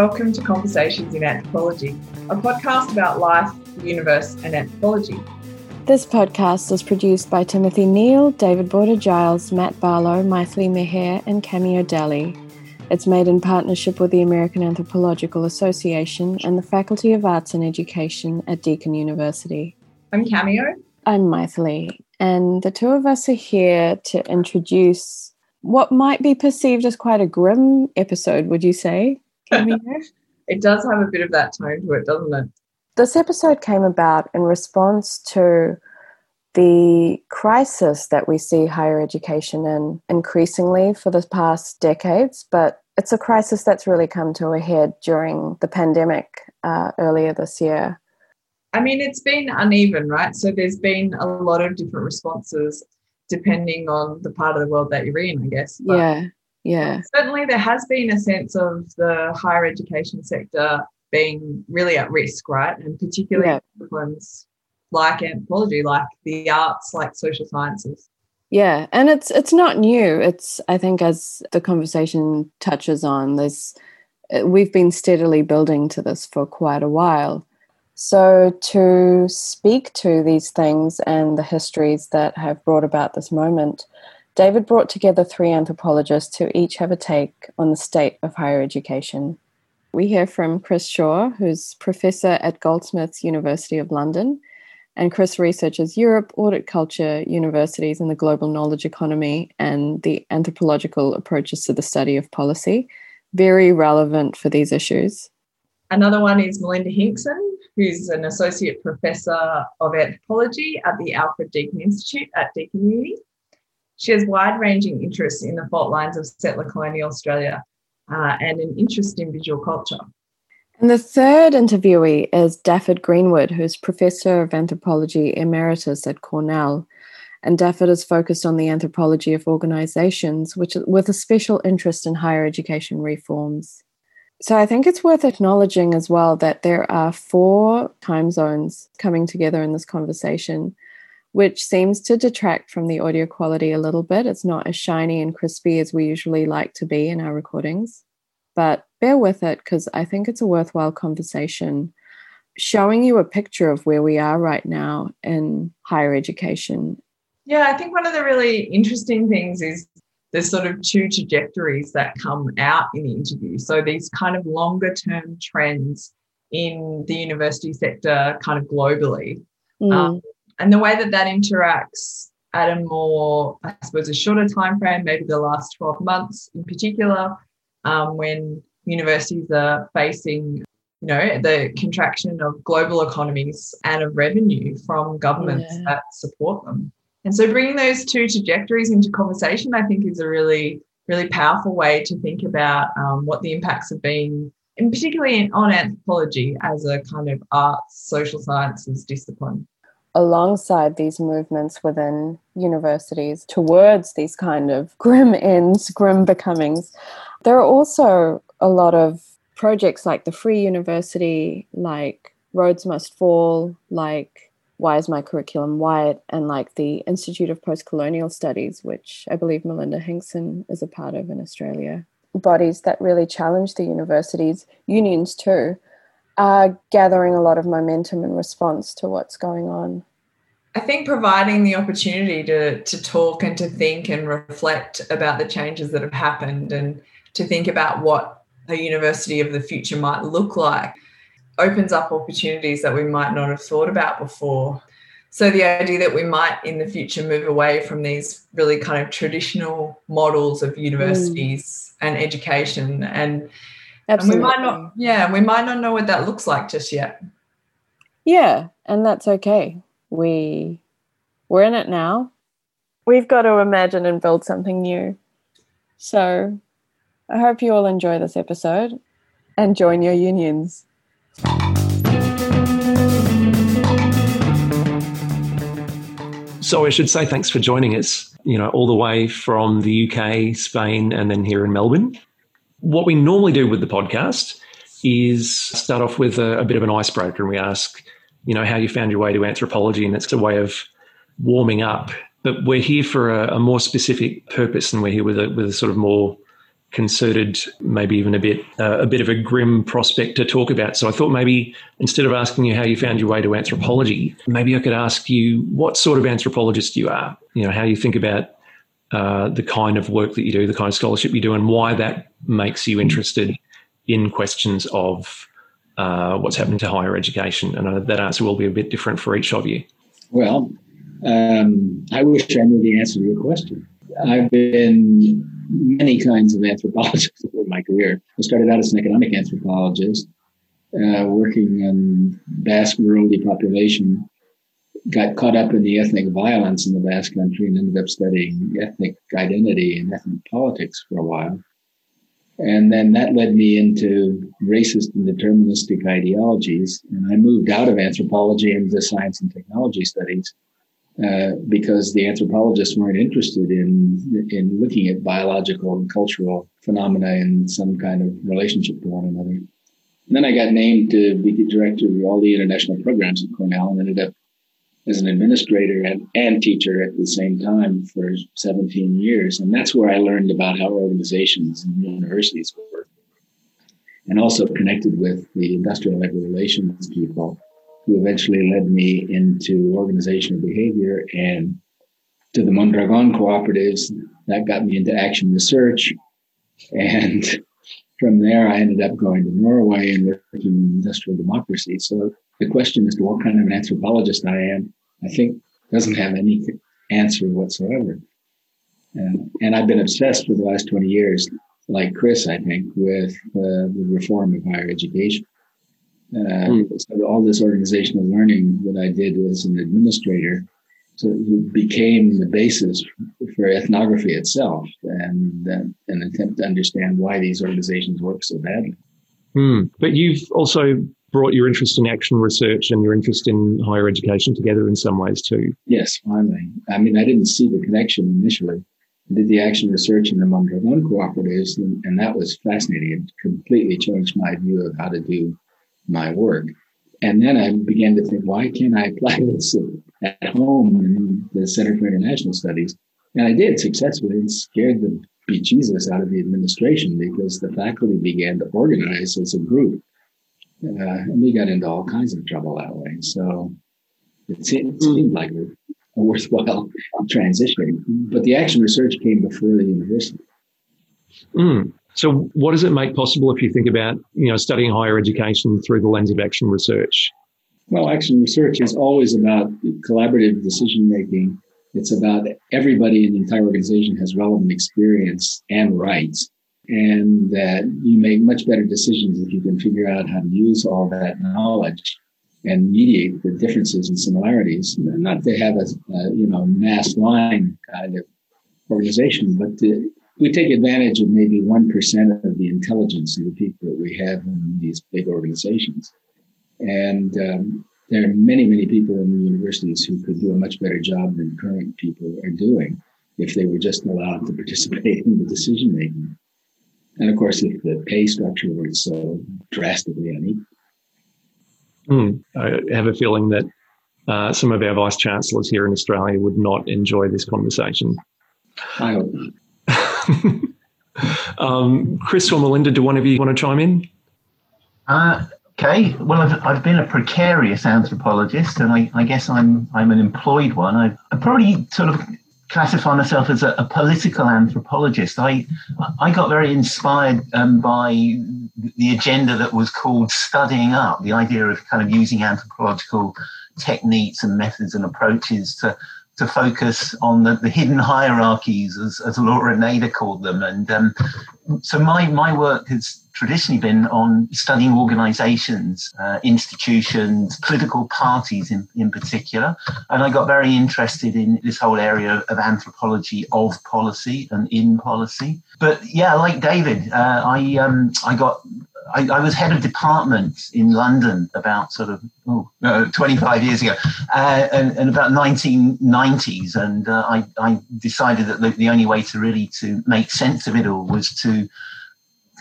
welcome to Conversations in Anthropology, a podcast about life, the universe, and anthropology. This podcast is produced by Timothy Neal, David Boarder Giles, Matt Barlow, Mythili Meher, and Cameo Dalley. It's made in partnership with the American Anthropological Association and the Faculty of Arts and Education at Deakin University. I'm Cameo. I'm Mythili, and the two of us are here to introduce what might be perceived as quite a grim episode, would you say? It does have a bit of that tone to it, doesn't it? This episode came about in response to the crisis that we see higher education in increasingly for the past decades, but it's a crisis that's really come to a head during the pandemic uh, earlier this year. I mean, it's been uneven, right? So there's been a lot of different responses depending on the part of the world that you're in, I guess. But yeah, yeah. Certainly, there has been a sense of the higher education sector being really at risk, right? And particularly yeah. disciplines like anthropology, like the arts, like social sciences. Yeah, and it's it's not new. It's I think as the conversation touches on, there's uh, we've been steadily building to this for quite a while. So, to speak to these things and the histories that have brought about this moment, David brought together three anthropologists who each have a take on the state of higher education. We hear from Chris Shore, who's professor at Goldsmiths University of London, and Chris researches Europe, audit culture, universities, and the global knowledge economy and the anthropological approaches to the study of policy. Very relevant for these issues. Another one is Melinda Hinkson, who's an associate professor of anthropology at the Alfred Deakin Institute at Deakin Uni. She has wide ranging interests in the fault lines of settler colonial Australia uh, and an interest in visual culture. And the third interviewee is Davydd Greenwood, who's Professor of Anthropology Emeritus at Cornell. And Davydd is focused on the anthropology of organizations, which with a special interest in higher education reforms. So I think it's worth acknowledging as well that there are four time zones coming together in this conversation, which seems to detract from the audio quality a little bit. It's not as shiny and crispy as we usually like to be in our recordings. But bear with it because I think it's a worthwhile conversation showing you a picture of where we are right now in higher education. Yeah, I think one of the really interesting things is there's sort of two trajectories that come out in the interview. So these kind of longer term trends in the university sector, kind of globally, mm. um, and the way that that interacts at a more, I suppose, a shorter time frame, maybe the last 12 months in particular, um, when universities are facing you know the contraction of global economies and of revenue from governments yeah. that support them and so bringing those two trajectories into conversation, I think, is a really, really powerful way to think about um, what the impacts have been, and particularly on anthropology as a kind of arts, social sciences discipline. Alongside these movements within universities towards these kind of grim ends, grim becomings, there are also a lot of projects like the Free University, like Rhodes Must Fall, like why is my curriculum white and like the institute of post-colonial studies which i believe melinda hinkson is a part of in australia. Bodies that really challenge the universities unions too are gathering a lot of momentum in response to what's going on i think providing the opportunity to to talk and to think and reflect about the changes that have happened and to think about what a university of the future might look like opens up opportunities that we might not have thought about before. So the idea that we might in the future move away from these really kind of traditional models of universities mm. and education and, and we might not yeah, we might not know what that looks like just yet. Yeah, and that's okay. We we're in it now. We've got to imagine and build something new. So I hope you all enjoy this episode and join your unions. So I should say thanks for joining us, you know, all the way from the UK, Spain, and then here in Melbourne. What we normally do with the podcast is start off with a, a bit of an icebreaker and we ask, you know, how you found your way to anthropology. And it's a way of warming up. But we're here for a, a more specific purpose and we're here with a, with a sort of more concerted, maybe even a bit uh, a bit of a grim prospect to talk about. So I thought maybe instead of asking you how you found your way to anthropology, maybe I could ask you what sort of anthropologist you are. You know, how you think about uh, the kind of work that you do, the kind of scholarship you do, and why that makes you interested in questions of uh, what's happening to higher education. And that answer will be a bit different for each of you. Well, um, I wish I knew the answer to your question. I've been many kinds of anthropologists over my career. I started out as an economic anthropologist, uh, working in Basque rural depopulation. Got caught up in the ethnic violence in the Basque country and ended up studying ethnic identity and ethnic politics for a while. And then that led me into racist and deterministic ideologies. And I moved out of anthropology into science and technology studies uh, because the anthropologists weren't interested in in looking at biological and cultural phenomena in some kind of relationship to one another. And then I got named to be the director of all the international programs at Cornell and ended up as an administrator and, and teacher at the same time for 17 years. And that's where I learned about how organizations and universities work. And also connected with the industrial labor relations people who eventually led me into organizational behavior and to the Mondragon cooperatives. That got me into action research. And from there, I ended up going to Norway and working in industrial democracy. So the question as to what kind of an anthropologist I am, I think doesn't have any answer whatsoever. And, and I've been obsessed for the last 20 years, like Chris, I think, with uh, the reform of higher education. Uh, mm. So all this organizational learning that I did as an administrator so it became the basis for ethnography itself and uh, an attempt to understand why these organizations work so badly. Mm. But you've also brought your interest in action research and your interest in higher education together in some ways too. Yes, finally. I mean, I didn't see the connection initially. I did the action research in the Mondragon cooperatives, and, and that was fascinating. It completely changed my view of how to do my work. And then I began to think, why can't I apply this at home in the Center for International Studies? And I did successfully and scared the bejesus out of the administration because the faculty began to organize as a group. Uh, and we got into all kinds of trouble that way. So it seemed, it seemed like a, a worthwhile transition. But the action research came before the university. Mm. So, what does it make possible if you think about you know studying higher education through the lens of action research? Well, action research is always about collaborative decision making. It's about everybody in the entire organization has relevant experience and rights, and that you make much better decisions if you can figure out how to use all that knowledge and mediate the differences and similarities. Not to have a, a you know mass line kind of organization, but to we take advantage of maybe 1% of the intelligence of the people that we have in these big organizations. And um, there are many, many people in the universities who could do a much better job than current people are doing if they were just allowed to participate in the decision making. And of course, if the pay structure were so drastically unequal. Mm, I have a feeling that uh, some of our vice chancellors here in Australia would not enjoy this conversation. I hope not. um, Chris or Melinda, do one of you want to chime in? Uh, okay. Well, I've, I've been a precarious anthropologist, and I, I guess I'm I'm an employed one. I, I probably sort of classify myself as a, a, political anthropologist. I I got very inspired um, by the agenda that was called studying up, the idea of kind of using anthropological techniques and methods and approaches to to focus on the, the hidden hierarchies, as, as Laura Nader called them. And um, so my, my work has traditionally been on studying organizations, uh, institutions, political parties in, in particular. And I got very interested in this whole area of anthropology of policy and in policy. But yeah, like David, uh, I, um, I got I, I, was head of department in London about sort of oh, uh, 25 years ago, uh, and, and, about 1990s, and uh, I, I, decided that the, the, only way to really to make sense of it all was to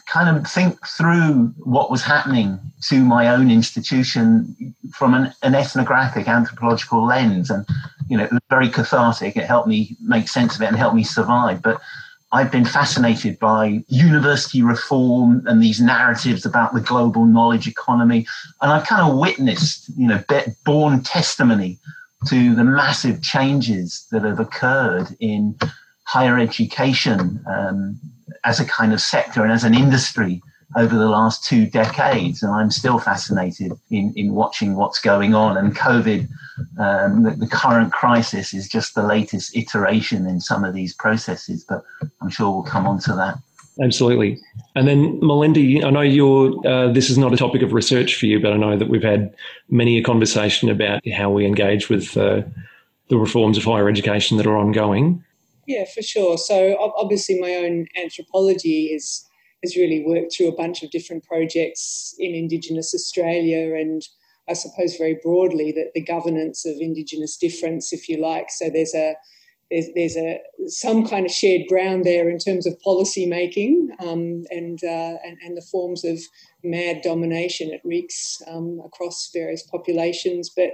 kind of think through what was happening to my own institution from an, an ethnographic anthropological lens, and you know it was very cathartic. It helped me make sense of it and help me survive, but I've been fascinated by university reform and these narratives about the global knowledge economy. And I've kind of witnessed, you know, born testimony to the massive changes that have occurred in higher education um, as a kind of sector and as an industry over the last two decades. And I'm still fascinated in, in watching what's going on. And COVID, um, the, the, current crisis, is just the latest iteration in some of these processes. But I'm sure we'll come on to that. Absolutely. And then, Melinda, I know you're, uh, this is not a topic of research for you, but I know that we've had many a conversation about how we engage with uh, the reforms of higher education that are ongoing. Yeah, for sure. So, obviously, my own anthropology is has really worked through a bunch of different projects in Indigenous Australia and I suppose very broadly that the governance of Indigenous difference, if you like. So there's a there's, there's a some kind of shared ground there in terms of policy making um, and, uh, and, and the forms of mad domination it wreaks um, across various populations. But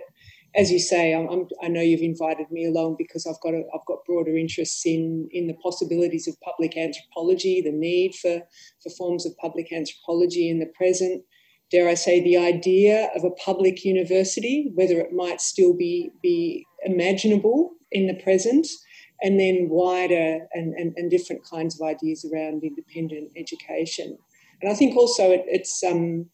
as you say, I'm, i know you've invited me along because I've got a, I've got broader interests in in the possibilities of public anthropology, the need for for forms of public anthropology in the present. Dare I say, the idea of a public university, whether it might still be be imaginable in the present, and then wider and, and, and different kinds of ideas around independent education. And I think also it, it's um,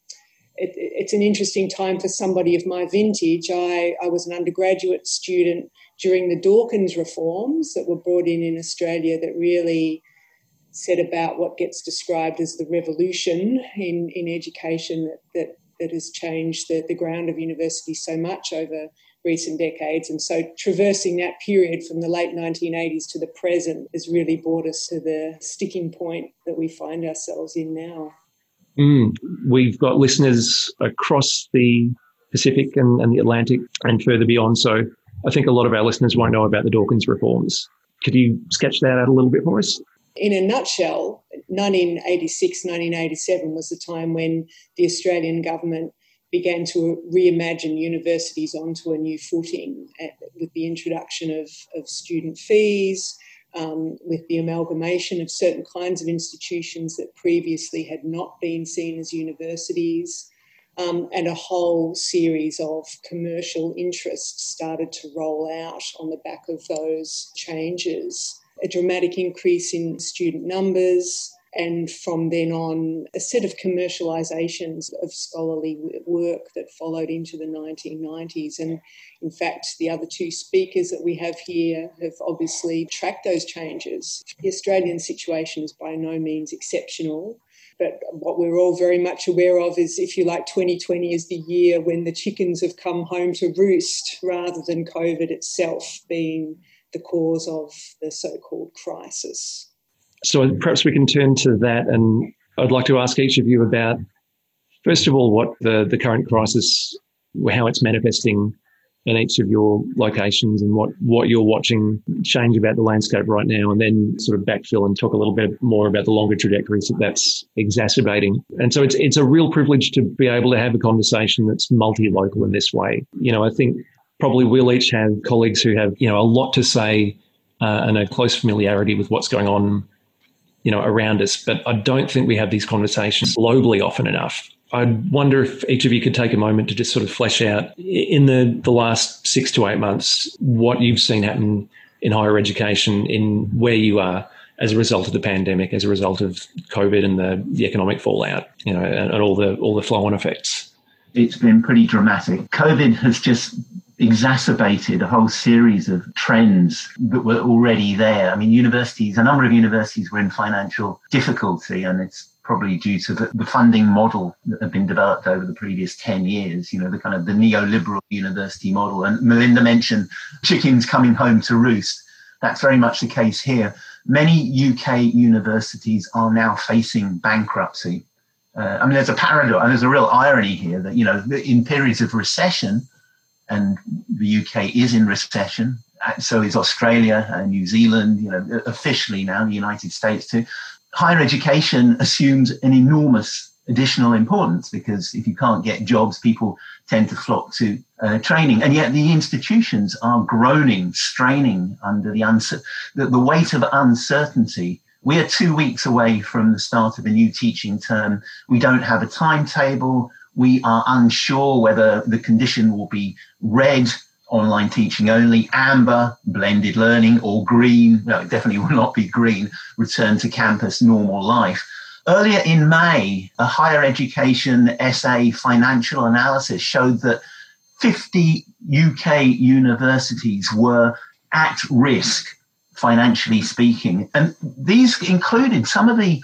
it, it's an interesting time for somebody of my vintage. I, I was an undergraduate student during the Dawkins reforms that were brought in in Australia that really set about what gets described as the revolution in, in education that, that, that has changed the, the ground of universities so much over recent decades. And so traversing that period from the late 1980s to the present has really brought us to the sticking point that we find ourselves in now. Mm, we've got listeners across the Pacific and, and the Atlantic and further beyond. So I think a lot of our listeners won't know about the Dawkins reforms. Could you sketch that out a little bit for us? In a nutshell, 1986, 1987 was the time when the Australian government began to reimagine universities onto a new footing eh, with the introduction of, of student fees, um, with the amalgamation of certain kinds of institutions that previously had not been seen as universities, um, and a whole series of commercial interests started to roll out on the back of those changes. A dramatic increase in student numbers, and from then on, a set of commercializations of scholarly work that followed into the 1990s. And in fact, the other two speakers that we have here have obviously tracked those changes. The Australian situation is by no means exceptional. But what we're all very much aware of is, if you like, 2020 is the year when the chickens have come home to roost rather than COVID itself being the cause of the so called crisis. So perhaps we can turn to that, and I'd like to ask each of you about, first of all, what the, the current crisis, how it's manifesting in each of your locations and what, what you're watching change about the landscape right now, and then sort of backfill and talk a little bit more about the longer trajectories that that's exacerbating. And so it's, it's a real privilege to be able to have a conversation that's multi-local in this way. You know, I think probably we'll each have colleagues who have, you know, a lot to say uh, and a close familiarity with what's going on you know, around us. But I don't think we have these conversations globally often enough. I wonder if each of you could take a moment to just sort of flesh out in the, the last six to eight months what you've seen happen in higher education in where you are as a result of the pandemic, as a result of COVID and the, the economic fallout, you know, and, and all the all the flow on effects. It's been pretty dramatic. COVID has just exacerbated a whole series of trends that were already there. I mean, universities, a number of universities were in financial difficulty, and it's probably due to the, the, funding model that had been developed over the previous 10 years, you know, the kind of the neoliberal university model. And Melinda mentioned chickens coming home to roost. That's very much the case here. Many UK universities are now facing bankruptcy. Uh, I mean, there's a paradox, and there's a real irony here that, you know, in periods of recession, and the UK is in recession. So is Australia and New Zealand, you know, officially now, the United States too. Higher education assumes an enormous additional importance because if you can't get jobs, people tend to flock to uh, training. And yet the institutions are groaning, straining under the, the, the weight of uncertainty We are two weeks away from the start of a new teaching term. We don't have a timetable. We are unsure whether the condition will be red, online teaching only, amber, blended learning, or green. No, it definitely will not be green, return to campus, normal life. Earlier in May, a higher education SA financial analysis showed that 50 UK universities were at risk financially speaking. And these included some of the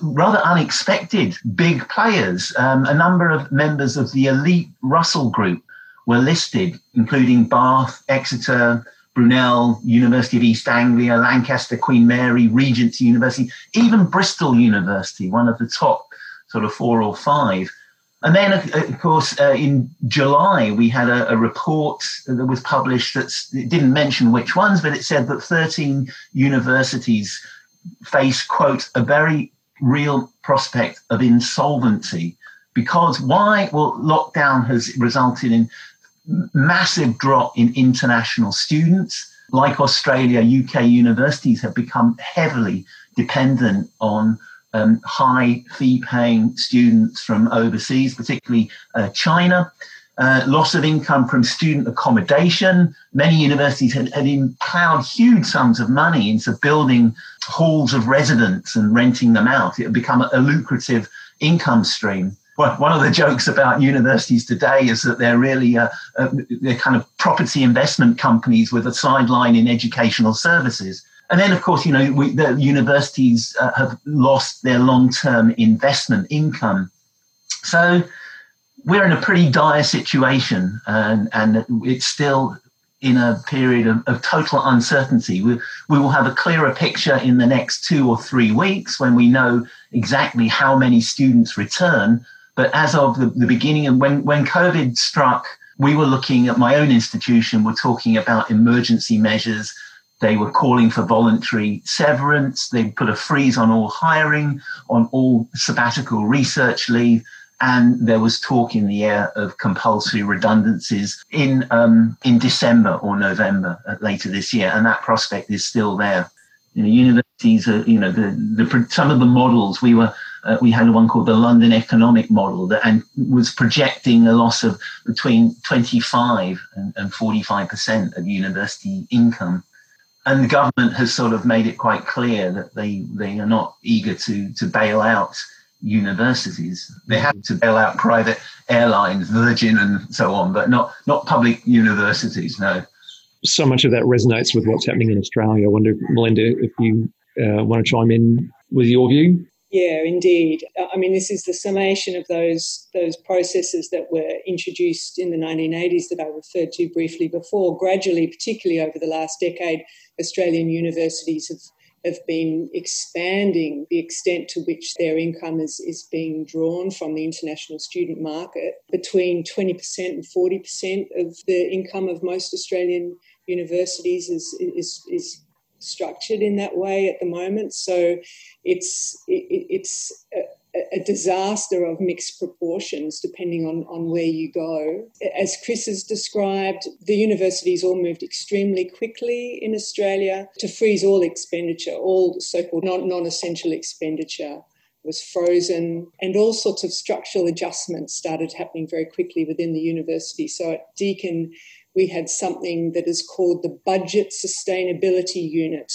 rather unexpected big players. Um, a number of members of the elite Russell Group were listed, including Bath, Exeter, Brunel, University of East Anglia, Lancaster, Queen Mary, Regent's University, even Bristol University, one of the top sort of four or five. And then, of course, uh, in July, we had a, a, report that was published that didn't mention which ones, but it said that 13 universities face, quote, a very real prospect of insolvency. Because why? Well, lockdown has resulted in massive drop in international students. Like Australia, UK universities have become heavily dependent on um, high fee paying students from overseas, particularly uh, China. Uh, loss of income from student accommodation. Many universities had, had plowed huge sums of money into building halls of residence and renting them out. It had become a, lucrative income stream. Well, one of the jokes about universities today is that they're really uh, uh, they're kind of property investment companies with a sideline in educational services. And then, of course, you know, we, the universities uh, have lost their long-term investment income. So we're in a pretty dire situation, and, and it's still in a period of, of total uncertainty. We, we will have a clearer picture in the next two or three weeks when we know exactly how many students return. But as of the, the beginning, and when, when COVID struck, we were looking at my own institution, we're talking about emergency measures they were calling for voluntary severance. They put a freeze on all hiring, on all sabbatical research leave. And there was talk in the air of compulsory redundancies in um, in December or November uh, later this year, and that prospect is still there. You know, universities are, you know, the, the some of the models we were uh, we had one called the London Economic Model that and was projecting a loss of between 25 and, and 45 percent of university income and the government has sort of made it quite clear that they they are not eager to to bail out universities. They have to bail out private airlines, Virgin, and so on, but not not public universities. No. So much of that resonates with what's happening in Australia. I wonder, Melinda, if you uh, want to chime in with your view. Yeah, indeed. I mean, this is the summation of those those processes that were introduced in the 1980s that I referred to briefly before. Gradually, particularly over the last decade, Australian universities have have been expanding the extent to which their income is, is being drawn from the international student market. Between 20% and 40% of the income of most Australian universities is, is, is structured in that way at the moment. So it's it, it's a, a, disaster of mixed proportions depending on, on where you go. As Chris has described, the universities all moved extremely quickly in Australia to freeze all expenditure, all so-called non, non-essential expenditure was frozen and all sorts of structural adjustments started happening very quickly within the university. So at Deakin, we had something that is called the Budget Sustainability Unit,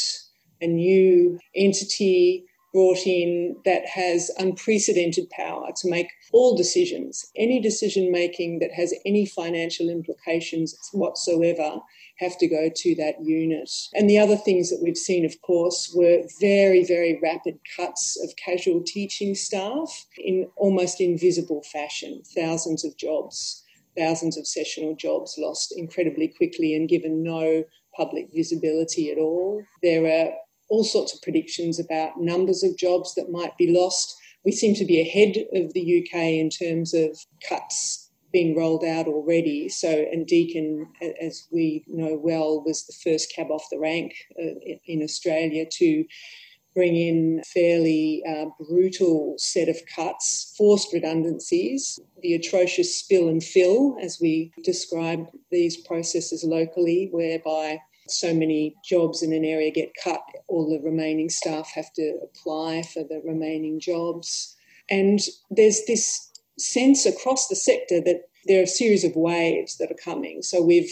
a new entity brought in that has unprecedented power to make all decisions. Any decision making that has any financial implications whatsoever have to go to that unit. And the other things that we've seen, of course, were very, very rapid cuts of casual teaching staff in almost invisible fashion, thousands of jobs thousands of sessional jobs lost incredibly quickly and given no public visibility at all. There are all sorts of predictions about numbers of jobs that might be lost. We seem to be ahead of the UK in terms of cuts being rolled out already. So, and Deakin, as we know well, was the first cab off the rank uh, in Australia to bring in fairly uh, brutal set of cuts, forced redundancies, the atrocious spill and fill, as we describe these processes locally, whereby so many jobs in an area get cut, all the remaining staff have to apply for the remaining jobs. And there's this sense across the sector that there are a series of waves that are coming. So we've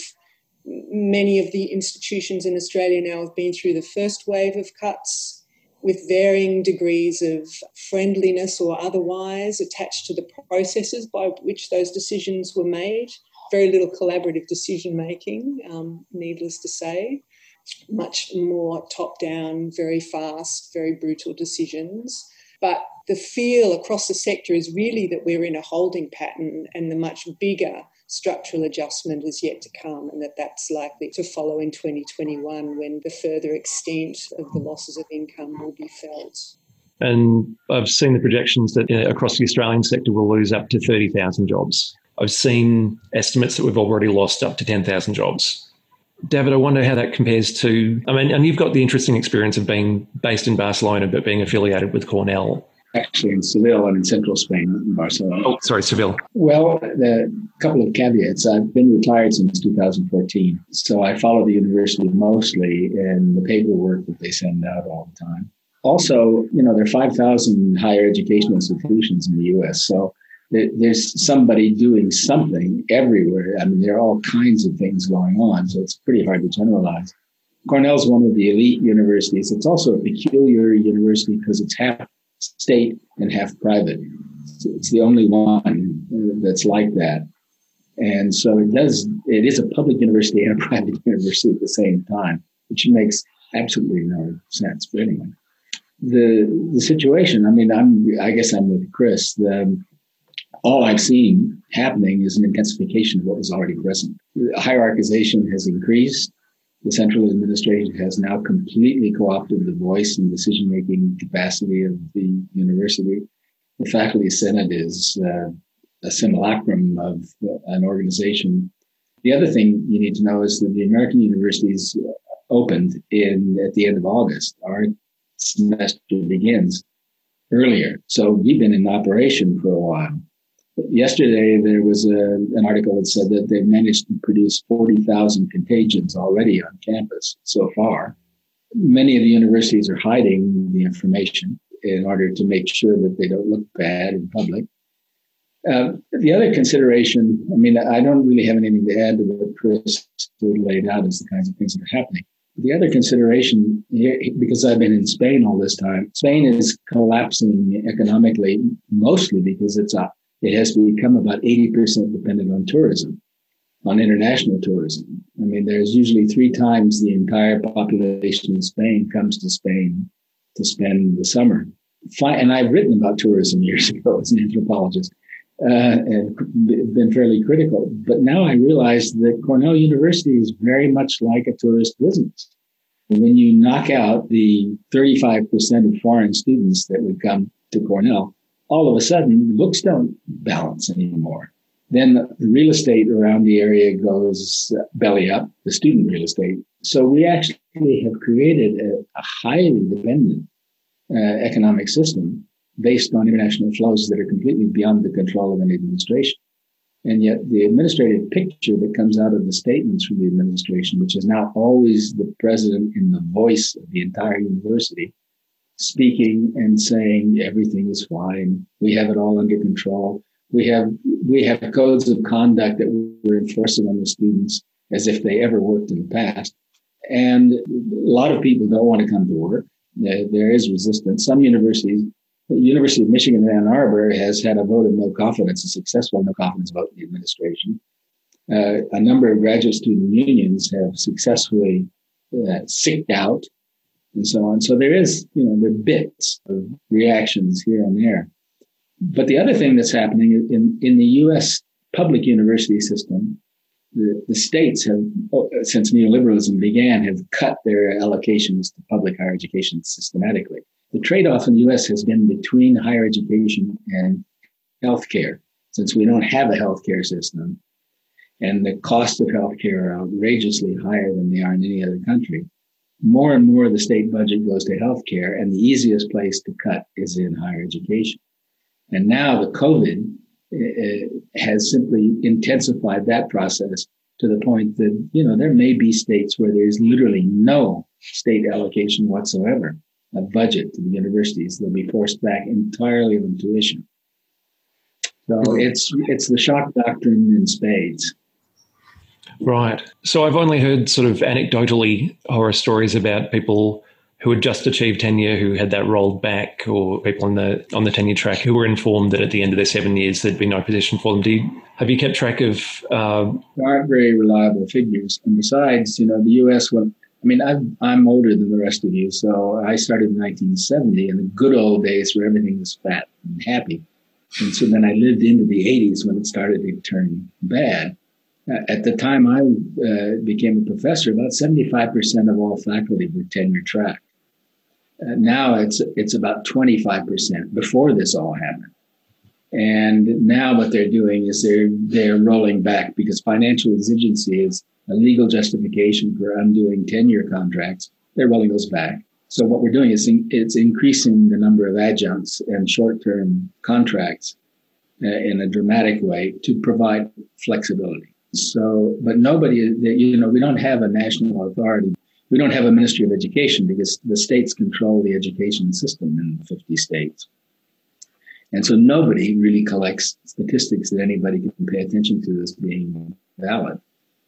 many of the institutions in Australia now have been through the first wave of cuts with varying degrees of friendliness or otherwise attached to the processes by which those decisions were made. Very little collaborative decision making, um, needless to say. Much more top down, very fast, very brutal decisions. But the feel across the sector is really that we're in a holding pattern and the much bigger structural adjustment is yet to come and that that's likely to follow in 2021 when the further extent of the losses of income will be felt. And I've seen the projections that across the Australian sector we'll lose up to 30,000 jobs. I've seen estimates that we've already lost up to 10,000 jobs. David, I wonder how that compares to, I mean, and you've got the interesting experience of being based in Barcelona but being affiliated with Cornell actually in Seville and in central Spain, in Barcelona. Oh, sorry, Seville. Well, a couple of caveats. I've been retired since 2014, so I follow the university mostly in the paperwork that they send out all the time. Also, you know, there are 5,000 higher education institutions in the U.S., so there's somebody doing something everywhere. I mean, there are all kinds of things going on, so it's pretty hard to generalize. Cornell's one of the elite universities. It's also a peculiar university because it's half state and half private. It's the only one that's like that. And so it does, it is a public university and a private university at the same time, which makes absolutely no sense. But anyway, the, the situation, I mean, I'm, I guess I'm with Chris. The, all I've seen happening is an intensification of what was already present. The hierarchization has increased. The central administration has now completely co-opted the voice and decision-making capacity of the university. The faculty senate is uh, a simulacrum of an organization. The other thing you need to know is that the American universities opened in at the end of August. Our semester begins earlier, so we've been in operation for a while. Yesterday, there was a, an article that said that they've managed to produce 40,000 contagions already on campus so far. Many of the universities are hiding the information in order to make sure that they don't look bad in public. Uh, the other consideration, I mean, I don't really have anything to add to what Chris laid out as the kinds of things that are happening. The other consideration, because I've been in Spain all this time, Spain is collapsing economically, mostly because it's a it has become about 80% dependent on tourism, on international tourism. I mean, there's usually three times the entire population in Spain comes to Spain to spend the summer. And I've written about tourism years ago as an anthropologist uh, and been fairly critical. But now I realize that Cornell University is very much like a tourist business. When you knock out the 35% of foreign students that would come to Cornell, all of a sudden the books don't balance anymore. Then the real estate around the area goes belly up, the student real estate. So we actually have created a, a highly dependent uh, economic system based on international flows that are completely beyond the control of an administration. And yet the administrative picture that comes out of the statements from the administration, which is now always the president in the voice of the entire university, speaking and saying everything is fine. We have it all under control. We have we have codes of conduct that we're enforcing on the students as if they ever worked in the past. And a lot of people don't want to come to work. there is resistance. Some universities, the University of Michigan in Ann Arbor has had a vote of no confidence, a successful no confidence vote in the administration. Uh, a number of graduate student unions have successfully uh, out and so on. So there is, you know, there are bits of reactions here and there. But the other thing that's happening in, in the U.S. public university system, the, the states have, oh, since neoliberalism began, have cut their allocations to public higher education systematically. The trade-off in the U.S. has been between higher education and healthcare, since we don't have a healthcare system, and the cost of healthcare are outrageously higher than they are in any other country more and more of the state budget goes to healthcare, and the easiest place to cut is in higher education. And now the COVID uh, has simply intensified that process to the point that, you know, there may be states where there's literally no state allocation whatsoever a budget to the universities. They'll be forced back entirely on tuition. So it's it's the shock doctrine in spades. Right. So I've only heard sort of anecdotally horror stories about people who had just achieved tenure who had that rolled back, or people on the on the tenure track who were informed that at the end of their seven years there'd be no position for them. Do you, have you kept track of? Uh, aren't very reliable figures, and besides, you know, the U.S. Well, I mean, I'm I'm older than the rest of you, so I started in 1970, in the good old days where everything was fat and happy, and so then I lived into the 80s when it started to turn bad at the time I uh, became a professor, about 75% of all faculty were tenure track. Uh, now it's it's about 25% before this all happened. And now what they're doing is they're they're rolling back because financial exigency is a legal justification for undoing tenure contracts. They're rolling those back. So what we're doing is in, it's increasing the number of adjuncts and short-term contracts uh, in a dramatic way to provide flexibility. So, but nobody, you know, we don't have a national authority. We don't have a Ministry of Education because the states control the education system in 50 states. And so nobody really collects statistics that anybody can pay attention to as being valid.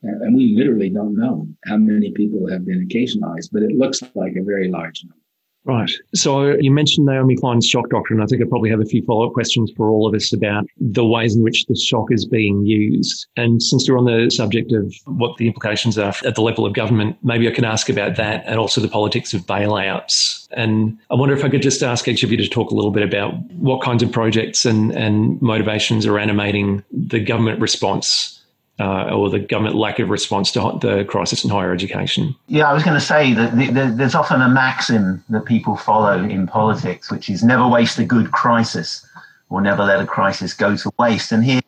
And we literally don't know how many people have been occasionalized, but it looks like a very large number. Right. So you mentioned Naomi Klein's shock doctrine. I think I probably have a few follow up questions for all of us about the ways in which the shock is being used. And since you're on the subject of what the implications are at the level of government, maybe I can ask about that and also the politics of bailouts. And I wonder if I could just ask each of you to talk a little bit about what kinds of projects and, and motivations are animating the government response uh, or the government lack of response to the crisis in higher education? Yeah, I was going to say that the, the, there's often a maxim that people follow in politics, which is never waste a good crisis or never let a crisis go to waste. And here,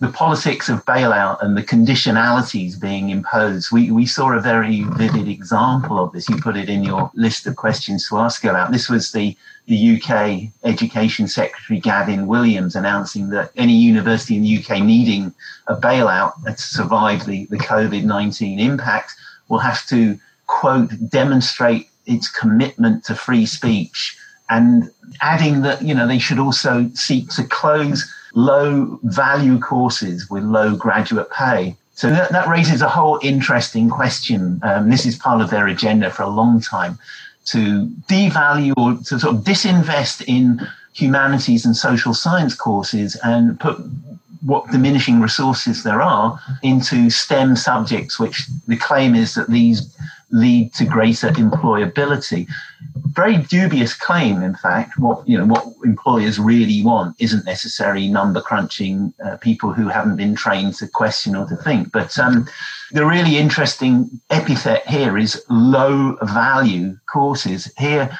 the politics of bailout and the conditionalities being imposed, we, we saw a very vivid example of this. You put it in your list of questions to ask about. This was the, the UK Education Secretary Gavin Williams announcing that any university in the UK needing a bailout to survive the, the COVID 19 impact will have to, quote, demonstrate its commitment to free speech and adding that you know they should also seek to close low value courses with low graduate pay. So that, that raises a whole interesting question. Um, this is part of their agenda for a long time to devalue or to sort of disinvest in humanities and social science courses and put what diminishing resources there are into STEM subjects, which the claim is that these lead to greater employability. Very dubious claim, in fact. What you know, what employers really want isn't necessarily number crunching uh, people who haven't been trained to question or to think. But um, the really interesting epithet here is low value courses. Here,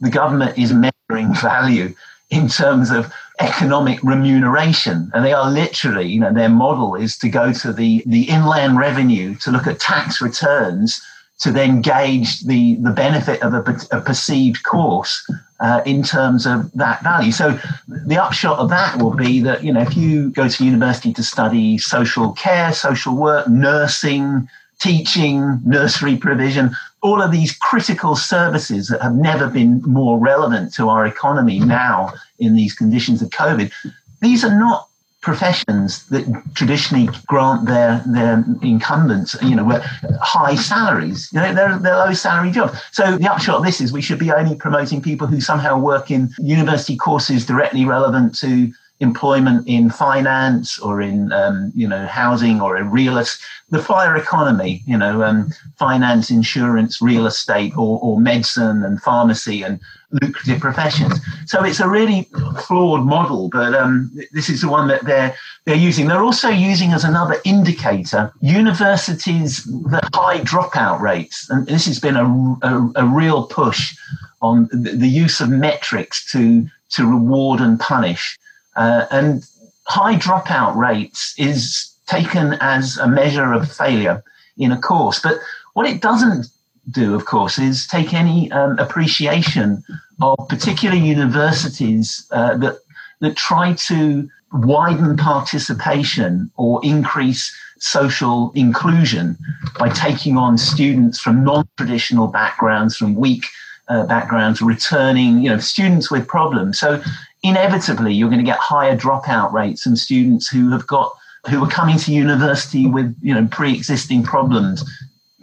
the government is measuring value in terms of economic remuneration. And they are literally, you know, their model is to go to the, the inland revenue to look at tax returns to then gauge the, the benefit of a, a perceived course uh, in terms of that value. So the upshot of that will be that, you know, if you go to university to study social care, social work, nursing, teaching, nursery provision, all of these critical services that have never been more relevant to our economy now in these conditions of COVID, these are not professions that traditionally grant their their incumbents, you know, high salaries. You know, they're, they're low salary jobs. So the upshot of this is we should be only promoting people who somehow work in university courses directly relevant to employment in finance or in um, you know housing or in real estate the fire economy you know um, finance insurance real estate or, or medicine and pharmacy and lucrative professions. So it's a really flawed model, but um, this is the one that they're they're using. They're also using as another indicator universities the high dropout rates, and this has been a, a, a real push on the, the, use of metrics to to reward and punish. Uh, and high dropout rates is taken as a measure of failure in a course, but what it doesn't do, of course, is take any um, appreciation of particular universities uh, that that try to widen participation or increase social inclusion by taking on students from non-traditional backgrounds, from weak uh, backgrounds, returning, you know, students with problems. So inevitably, you're going to get higher dropout rates from students who have got who are coming to university with you know pre-existing problems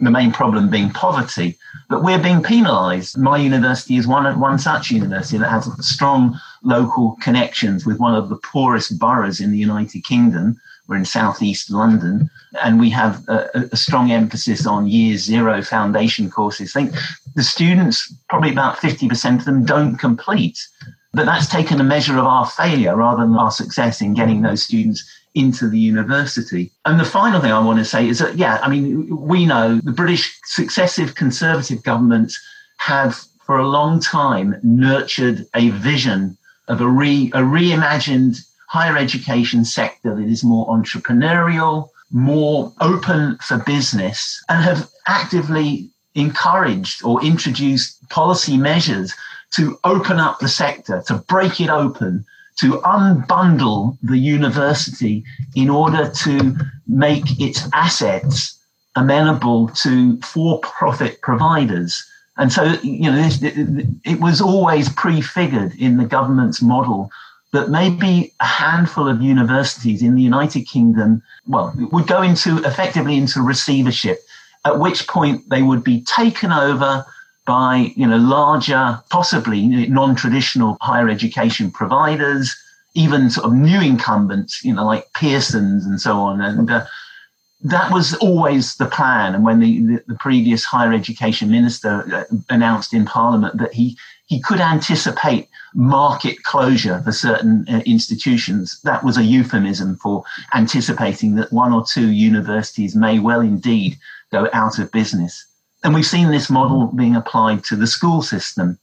the main problem being poverty. But we're being penalised. My university is one one such university that has strong local connections with one of the poorest boroughs in the United Kingdom. We're in southeast London, and we have a, a strong emphasis on year zero foundation courses. I think the students, probably about 50% of them, don't complete. But that's taken a measure of our failure rather than our success in getting those students into the university. And the final thing I want to say is that, yeah, I mean, we know the British successive conservative governments have for a long time nurtured a vision of a, re, a reimagined higher education sector that is more entrepreneurial, more open for business, and have actively encouraged or introduced policy measures to open up the sector, to break it open, to unbundle the university in order to make its assets amenable to for-profit providers. And so, you know, this, it, it was always prefigured in the government's model that maybe a handful of universities in the United Kingdom, well, would go into effectively into receivership, at which point they would be taken over by you know larger, possibly non-traditional higher education providers, even sort of new incumbents, you know, like Pearson's and so on, and. Uh, that was always the plan. And when the, the, the previous higher education minister uh, announced in Parliament that he he could anticipate market closure for certain uh, institutions. That was a euphemism for anticipating that one or two universities may well indeed go out of business. And we've seen this model being applied to the school system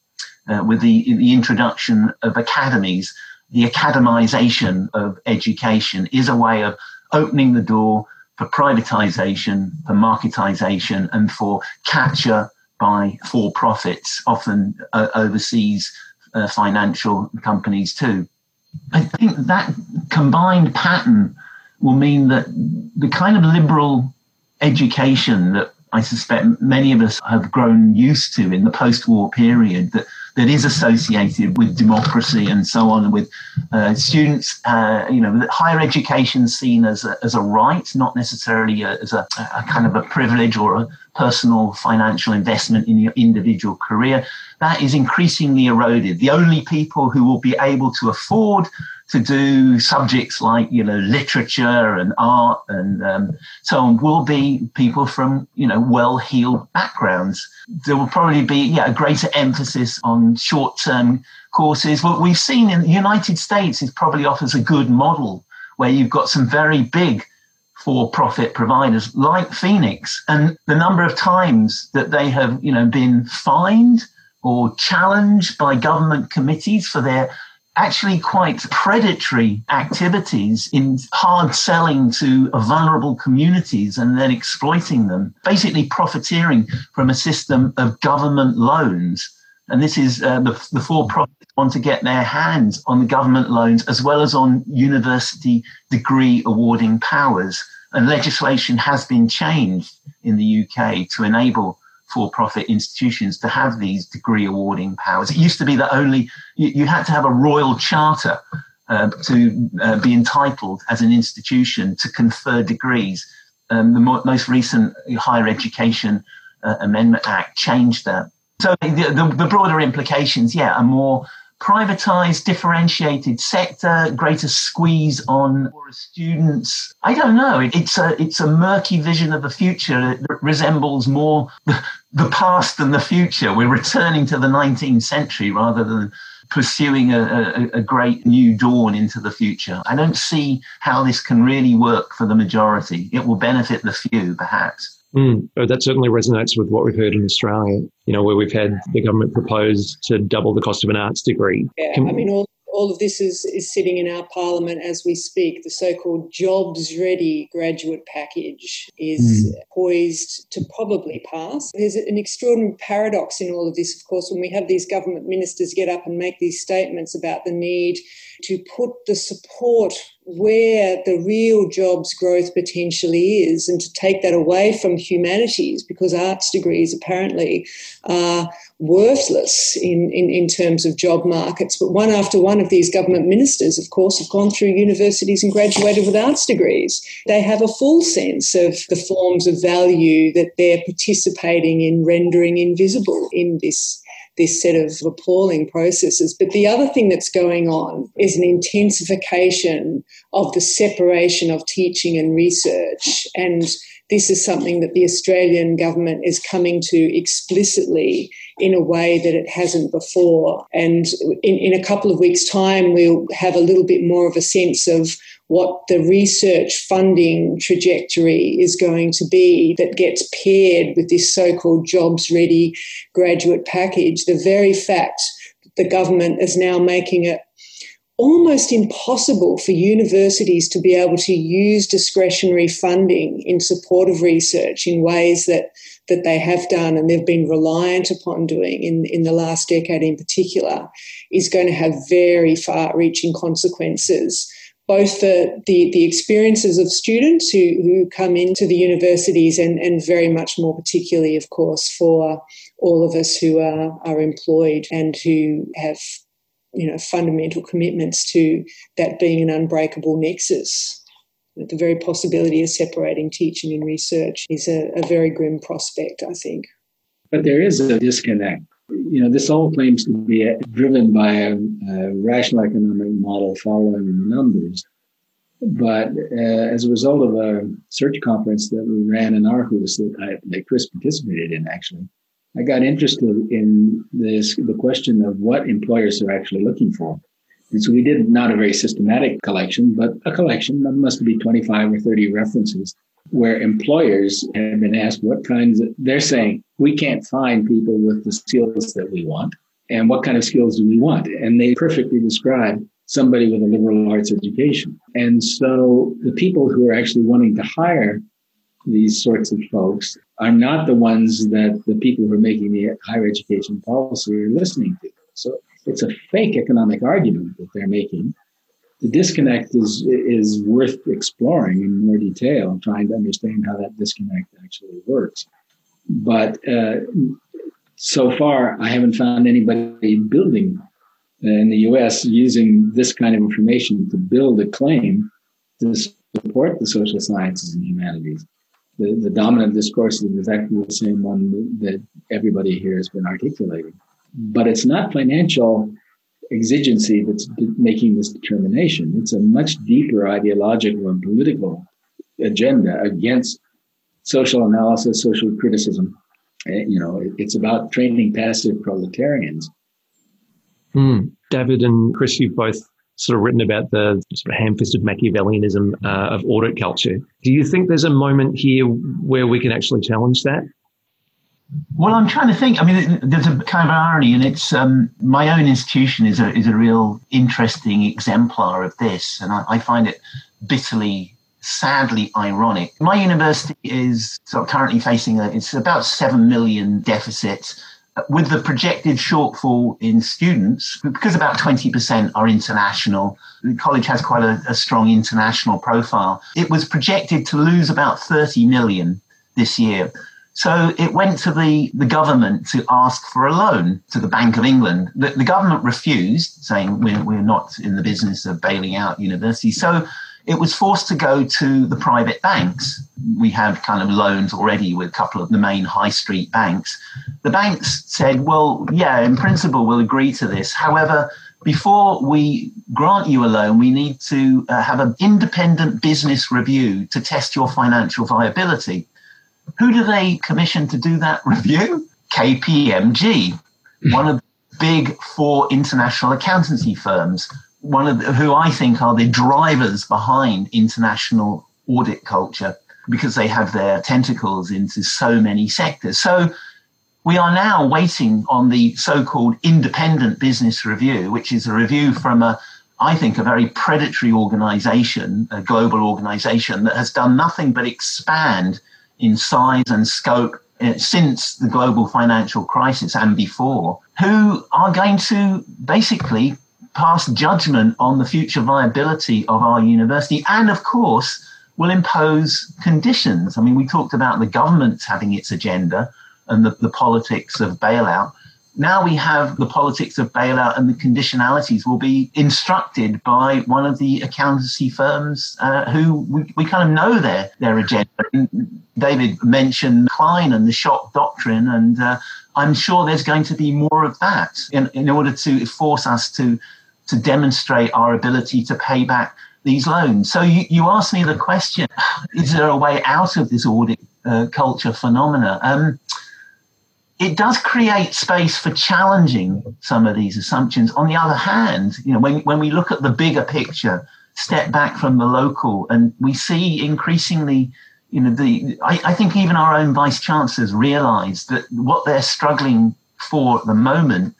uh, with the, the introduction of academies. The academization of education is a way of opening the door for privatization, for marketization, and for capture by for profits, often uh, overseas uh, financial companies too. I think that combined pattern will mean that the kind of liberal education that I suspect many of us have grown used to in the post-war period that, that is associated with democracy and so on, with uh, students, uh, you know, higher education seen as a, as a right, not necessarily a, as a, a, kind of a privilege or a personal financial investment in your individual career. That is increasingly eroded. The only people who will be able to afford to do subjects like you know literature and art and um, so on will be people from you know well-heeled backgrounds. There will probably be yeah a greater emphasis on short-term courses. What we've seen in the United States is probably offers a good model where you've got some very big for-profit providers like Phoenix, and the number of times that they have you know been fined or challenged by government committees for their actually quite predatory activities in hard selling to vulnerable communities and then exploiting them, basically profiteering from a system of government loans. And this is uh, the, the for profits want to get their hands on the government loans as well as on university degree awarding powers. And legislation has been changed in the UK to enable for-profit institutions to have these degree awarding powers. It used to be that only you, you had to have a royal charter uh, to uh, be entitled as an institution to confer degrees. Um, the mo- most recent Higher Education uh, Amendment Act changed that. So the, the, the broader implications, yeah, are more privatized, differentiated sector, greater squeeze on students. I don't know. It's a it's a murky vision of the future. It resembles more the past than the future. We're returning to the 19th century rather than pursuing a, a, a, great new dawn into the future. I don't see how this can really work for the majority. It will benefit the few, perhaps. Mm, that certainly resonates with what we've heard in Australia, you know, where we've had the government propose to double the cost of an arts degree. Yeah, Can, I mean, all, all of this is, is sitting in our parliament as we speak. The so called jobs ready graduate package is mm. poised to probably pass. There's an extraordinary paradox in all of this, of course, when we have these government ministers get up and make these statements about the need to put the support where the real jobs growth potentially is and to take that away from humanities because arts degrees apparently are worthless in, in, in terms of job markets. But one after one of these government ministers, of course, have gone through universities and graduated with arts degrees. They have a full sense of the forms of value that they're participating in rendering invisible in this this set of appalling processes. But the other thing that's going on is an intensification of the separation of teaching and research. And this is something that the Australian government is coming to explicitly in a way that it hasn't before. And in, in a couple of weeks' time, we'll have a little bit more of a sense of what the research funding trajectory is going to be that gets paired with this so called jobs ready graduate package. The very fact that the government is now making it almost impossible for universities to be able to use discretionary funding in support of research in ways that that they have done and they've been reliant upon doing in, in the last decade in particular is going to have very far reaching consequences both the, the, the, experiences of students who, who come into the universities and, and very much more particularly, of course, for all of us who are, are employed and who have you know fundamental commitments to that being an unbreakable nexus. The very possibility of separating teaching and research is a, a very grim prospect, I think. But there is a disconnect you know, this all claims to be driven by a, a rational economic model following numbers. But uh, as a result of a search conference that we ran in Aarhus that, I, that Chris participated in, actually, I got interested in this the question of what employers are actually looking for. And so we did not a very systematic collection, but a collection that must be 25 or 30 references where employers have been asked what kinds of, they're saying, we can't find people with the skills that we want. And what kind of skills do we want? And they perfectly describe somebody with a liberal arts education. And so the people who are actually wanting to hire these sorts of folks are not the ones that the people who are making the higher education policy are listening to. So it's a fake economic argument that they're making the disconnect is is worth exploring in more detail, and trying to understand how that disconnect actually works. But uh, so far, I haven't found anybody building in the U.S. using this kind of information to build a claim to support the social sciences and humanities. The, the dominant discourse is exactly the same one that everybody here has been articulating. But it's not financial exigency that's making this determination. It's a much deeper ideological and political agenda against social analysis, social criticism. Eh, you know, it's about training passive proletarians. Mm. David and Chris, you've both sort of written about the sort of ham-fisted Machiavellianism uh, of audit culture. Do you think there's a moment here where we can actually challenge that? Well, I'm trying to think. I mean, there's a kind of irony, and it's um, my own institution is a is a real interesting exemplar of this, and I, I find it bitterly, sadly ironic. My university is sort of currently facing a it's about seven million deficit. With the projected shortfall in students, because about 20% are international, the college has quite a, a strong international profile. It was projected to lose about 30 million this year. So it went to the, the government to ask for a loan to the Bank of England. The, the government refused, saying we're, we're not in the business of bailing out universities. So it was forced to go to the private banks. We had kind of loans already with a couple of the main high street banks. The banks said, well, yeah, in principle, we'll agree to this. However, before we grant you a loan, we need to uh, have an independent business review to test your financial viability. Who do they commission to do that review? KPMG, one of the big four international accountancy firms, one of the, who I think are the drivers behind international audit culture because they have their tentacles into so many sectors. So we are now waiting on the so-called independent business review, which is a review from a I think a very predatory organization, a global organization that has done nothing but expand in size and scope uh, since the global financial crisis and before, who are going to basically pass judgment on the future viability of our university and, of course, will impose conditions. I mean, we talked about the government having its agenda and the, the politics of bailout. Now we have the politics of bailout and the conditionalities will be instructed by one of the accountancy firms uh, who we, we kind of know their, their agenda. David mentioned Klein and the shock doctrine, and uh, I'm sure there's going to be more of that in, in order to force us to, to demonstrate our ability to pay back these loans. So you, you asked me the question, is there a way out of this audit uh, culture phenomena? Um, it does create space for challenging some of these assumptions. On the other hand, you know, when, when we look at the bigger picture, step back from the local, and we see increasingly, you know, the I, I think even our own vice chancellors realise that what they're struggling for at the moment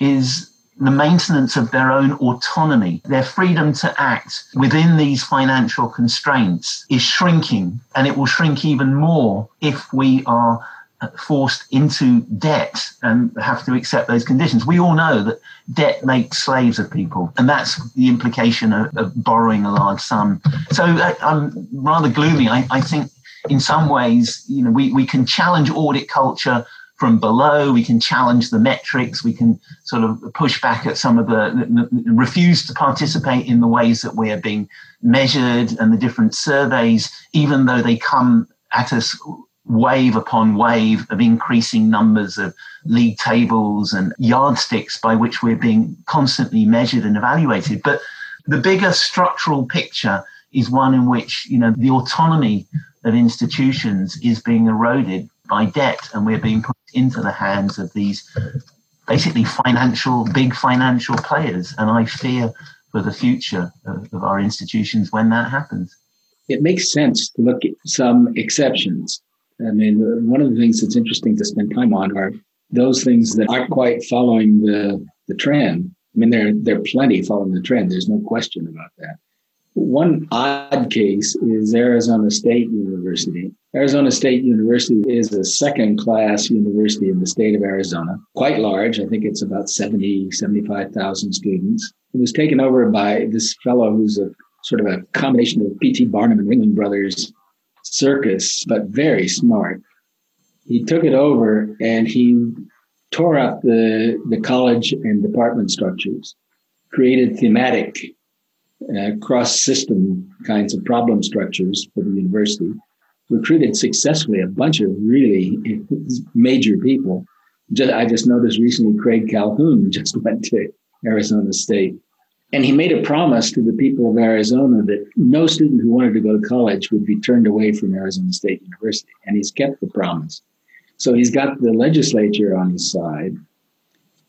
is the maintenance of their own autonomy, their freedom to act within these financial constraints is shrinking, and it will shrink even more if we are forced into debt and have to accept those conditions. We all know that debt makes slaves of people, and that's the implication of, of borrowing a large sum. So uh, I'm rather gloomy. I, I, think in some ways, you know, we, we can challenge audit culture from below. We can challenge the metrics. We can sort of push back at some of the, refuse to participate in the ways that we are being measured and the different surveys, even though they come at us wave upon wave of increasing numbers of league tables and yardsticks by which we're being constantly measured and evaluated. But the bigger structural picture is one in which, you know, the autonomy of institutions is being eroded by debt and we're being put into the hands of these basically financial, big financial players. And I fear for the future of, of our institutions when that happens. It makes sense to look at some exceptions I mean, one of the things that's interesting to spend time on are those things that aren't quite following the, the trend. I mean, there, there are plenty following the trend. There's no question about that. One odd case is Arizona State University. Arizona State University is a second class university in the state of Arizona, quite large. I think it's about 70, 75,000 students. It was taken over by this fellow who's a sort of a combination of P.T. Barnum and Ringling Brothers circus, but very smart. He took it over and he tore up the, the college and department structures, created thematic uh, cross system kinds of problem structures for the university, recruited successfully a bunch of really major people. Just, I just noticed recently Craig Calhoun just went to Arizona State and he made a promise to the people of Arizona that no student who wanted to go to college would be turned away from Arizona State University. And he's kept the promise. So he's got the legislature on his side.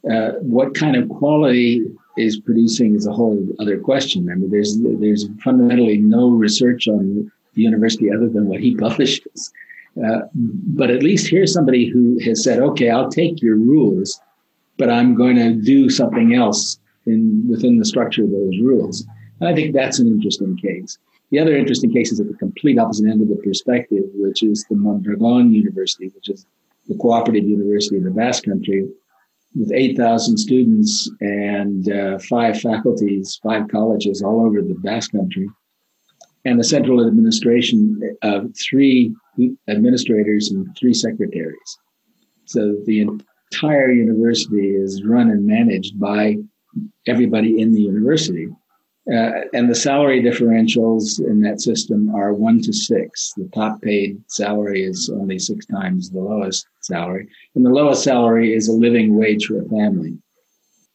Uh, what kind of quality is producing is a whole other question. Remember, there's there's fundamentally no research on the university other than what he publishes. Uh, but at least here's somebody who has said, "Okay, I'll take your rules, but I'm going to do something else in within the structure of those rules. And I think that's an interesting case. The other interesting case is at the complete opposite end of the perspective, which is the Mondragon University, which is the cooperative university in the Basque Country, with 8,000 students and uh, five faculties, five colleges all over the Basque Country, and the central administration of three administrators and three secretaries. So the entire university is run and managed by everybody in the university. Uh, and the salary differentials in that system are one to six. The top paid salary is only six times the lowest salary. And the lowest salary is a living wage for a family.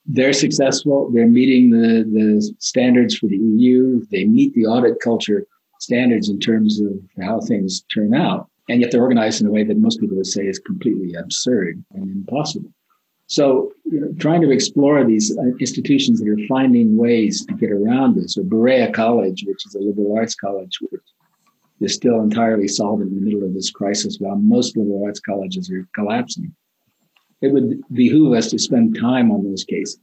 They're successful. They're meeting the, the standards for the EU. They meet the audit culture standards in terms of how things turn out. And yet they're organized in a way that most people would say is completely absurd and impossible. So, you know, trying to explore these uh, institutions that are finding ways to get around this, or Berea College, which is a liberal arts college, which is still entirely solvent in the middle of this crisis, while most liberal arts colleges are collapsing. It would behoove us to spend time on those cases.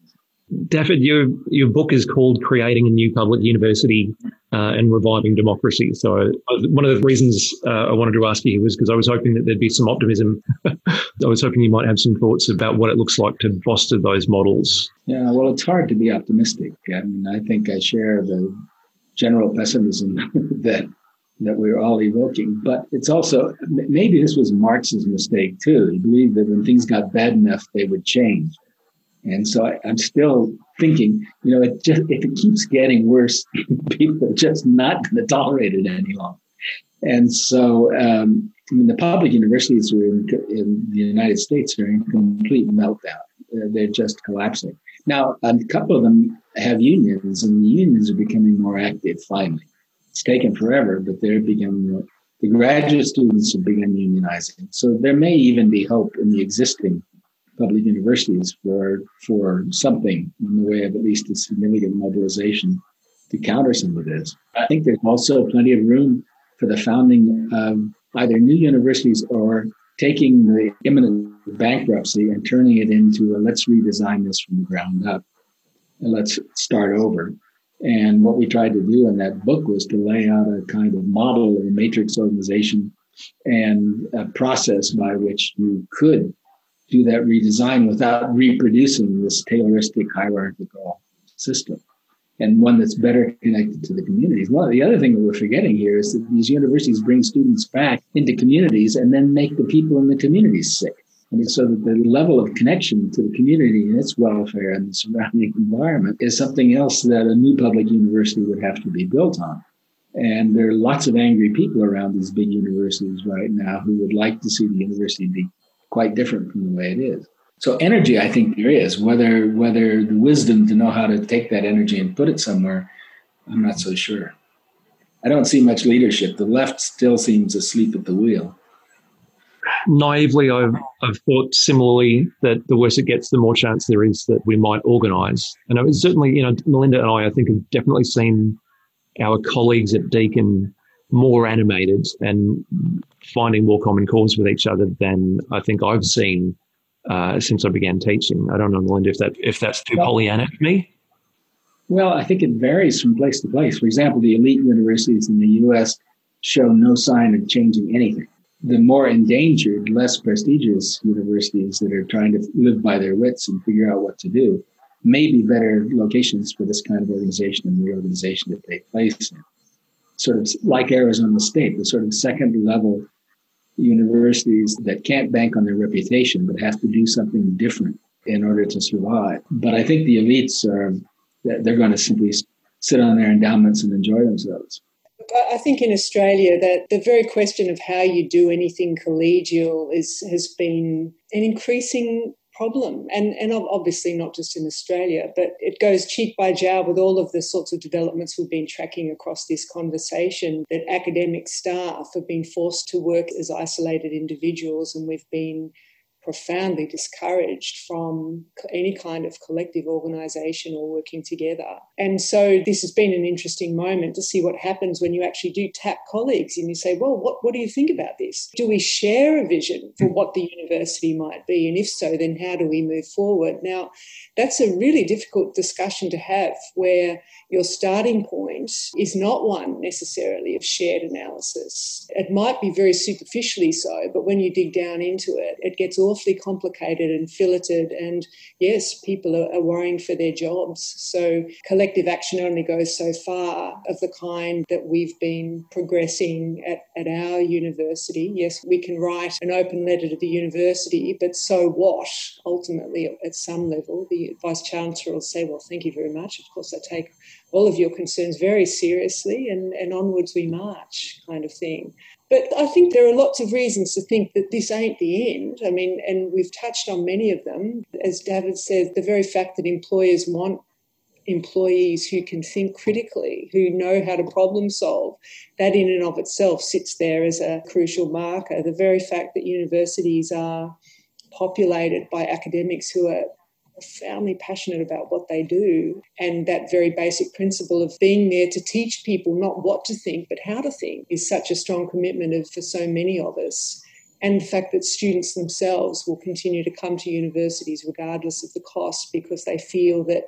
Davydd, your your book is called "Creating a New Public University uh, and Reviving Democracy." So, uh, one of the reasons uh, I wanted to ask you was because I was hoping that there'd be some optimism. I was hoping you might have some thoughts about what it looks like to foster those models. Yeah, well, it's hard to be optimistic. I mean, I think I share the general pessimism that that we're all evoking. But it's also maybe this was Marx's mistake too. He believed that when things got bad enough, they would change. And so I, am still thinking, you know, it just if it keeps getting worse, people are just not going to tolerate it any longer. And so, um, I mean, the public universities in, in the United States are in complete meltdown. They're just collapsing. Now, a couple of them have unions, and the unions are becoming more active finally. It's taken forever, but they're becoming the graduate students have begun unionizing. So there may even be hope in the existing public universities for for something in the way of at least a significant mobilization to counter some of this. I think there's also plenty of room for the founding of either new universities or taking the imminent bankruptcy and turning it into a let's redesign this from the ground up and let's start over. And what we tried to do in that book was to lay out a kind of model or matrix organization and a process by which you could do that redesign without reproducing this Tayloristic hierarchical system and one that's better connected to the communities. Well, the other thing that we're forgetting here is that these universities bring students back into communities and then make the people in the communities sick. Mean, so that the level of connection to the community and its welfare and the surrounding environment is something else that a new public university would have to be built on. And there are lots of angry people around these big universities right now who would like to see the university be quite different from the way it is. So energy, I think there is. Whether whether the wisdom to know how to take that energy and put it somewhere, I'm not so sure. I don't see much leadership. The left still seems asleep at the wheel. Naively, I've, I've thought similarly that the worse it gets, the more chance there is that we might organise. And it was certainly, you know, Melinda and I, I think, have definitely seen our colleagues at Deakin more animated and finding more common cause with each other than I think I've seen uh, since I began teaching. I don't know, Melinda, if that if that's too well, Pollyanna me. Well, I think it varies from place to place. For example, the elite universities in the U.S. show no sign of changing anything. The more endangered, less prestigious universities that are trying to live by their wits and figure out what to do may be better locations for this kind of organization and reorganization to take place in sort of like Arizona State, the sort of second level universities that can't bank on their reputation, but have to do something different in order to survive. But I think the elites are, they're going to simply sit on their endowments and enjoy themselves. I think in Australia that the very question of how you do anything collegial is has been an increasing problem. And, and obviously not just in Australia, but it goes cheek by jowl with all of the sorts of developments we've been tracking across this conversation that academic staff have been forced to work as isolated individuals and we've been profoundly discouraged from any kind of collective organisation or working together. And so this has been an interesting moment to see what happens when you actually do tap colleagues and you say, well, what, what do you think about this? Do we share a vision for what the university might be? And if so, then how do we move forward? Now, that's a really difficult discussion to have where your starting point is not one necessarily of shared analysis. It might be very superficially so, but when you dig down into it, it gets awfully complicated and filleted. And yes, people are, are worrying for their jobs. So collective action only goes so far of the kind that we've been progressing at, at our university. Yes, we can write an open letter to the university, but so what? Ultimately, at some level, the vice chancellor will say, Well, thank you very much. Of course, I take all of your concerns very seriously and, and onwards we march kind of thing. But I think there are lots of reasons to think that this ain't the end. I mean, and we've touched on many of them. As David said, the very fact that employers want employees who can think critically, who know how to problem solve, that in and of itself sits there as a crucial marker. The very fact that universities are populated by academics who are profoundly passionate about what they do. And that very basic principle of being there to teach people not what to think, but how to think is such a strong commitment of, for so many of us. and the fact that students themselves will continue to come to universities regardless of the cost because they feel that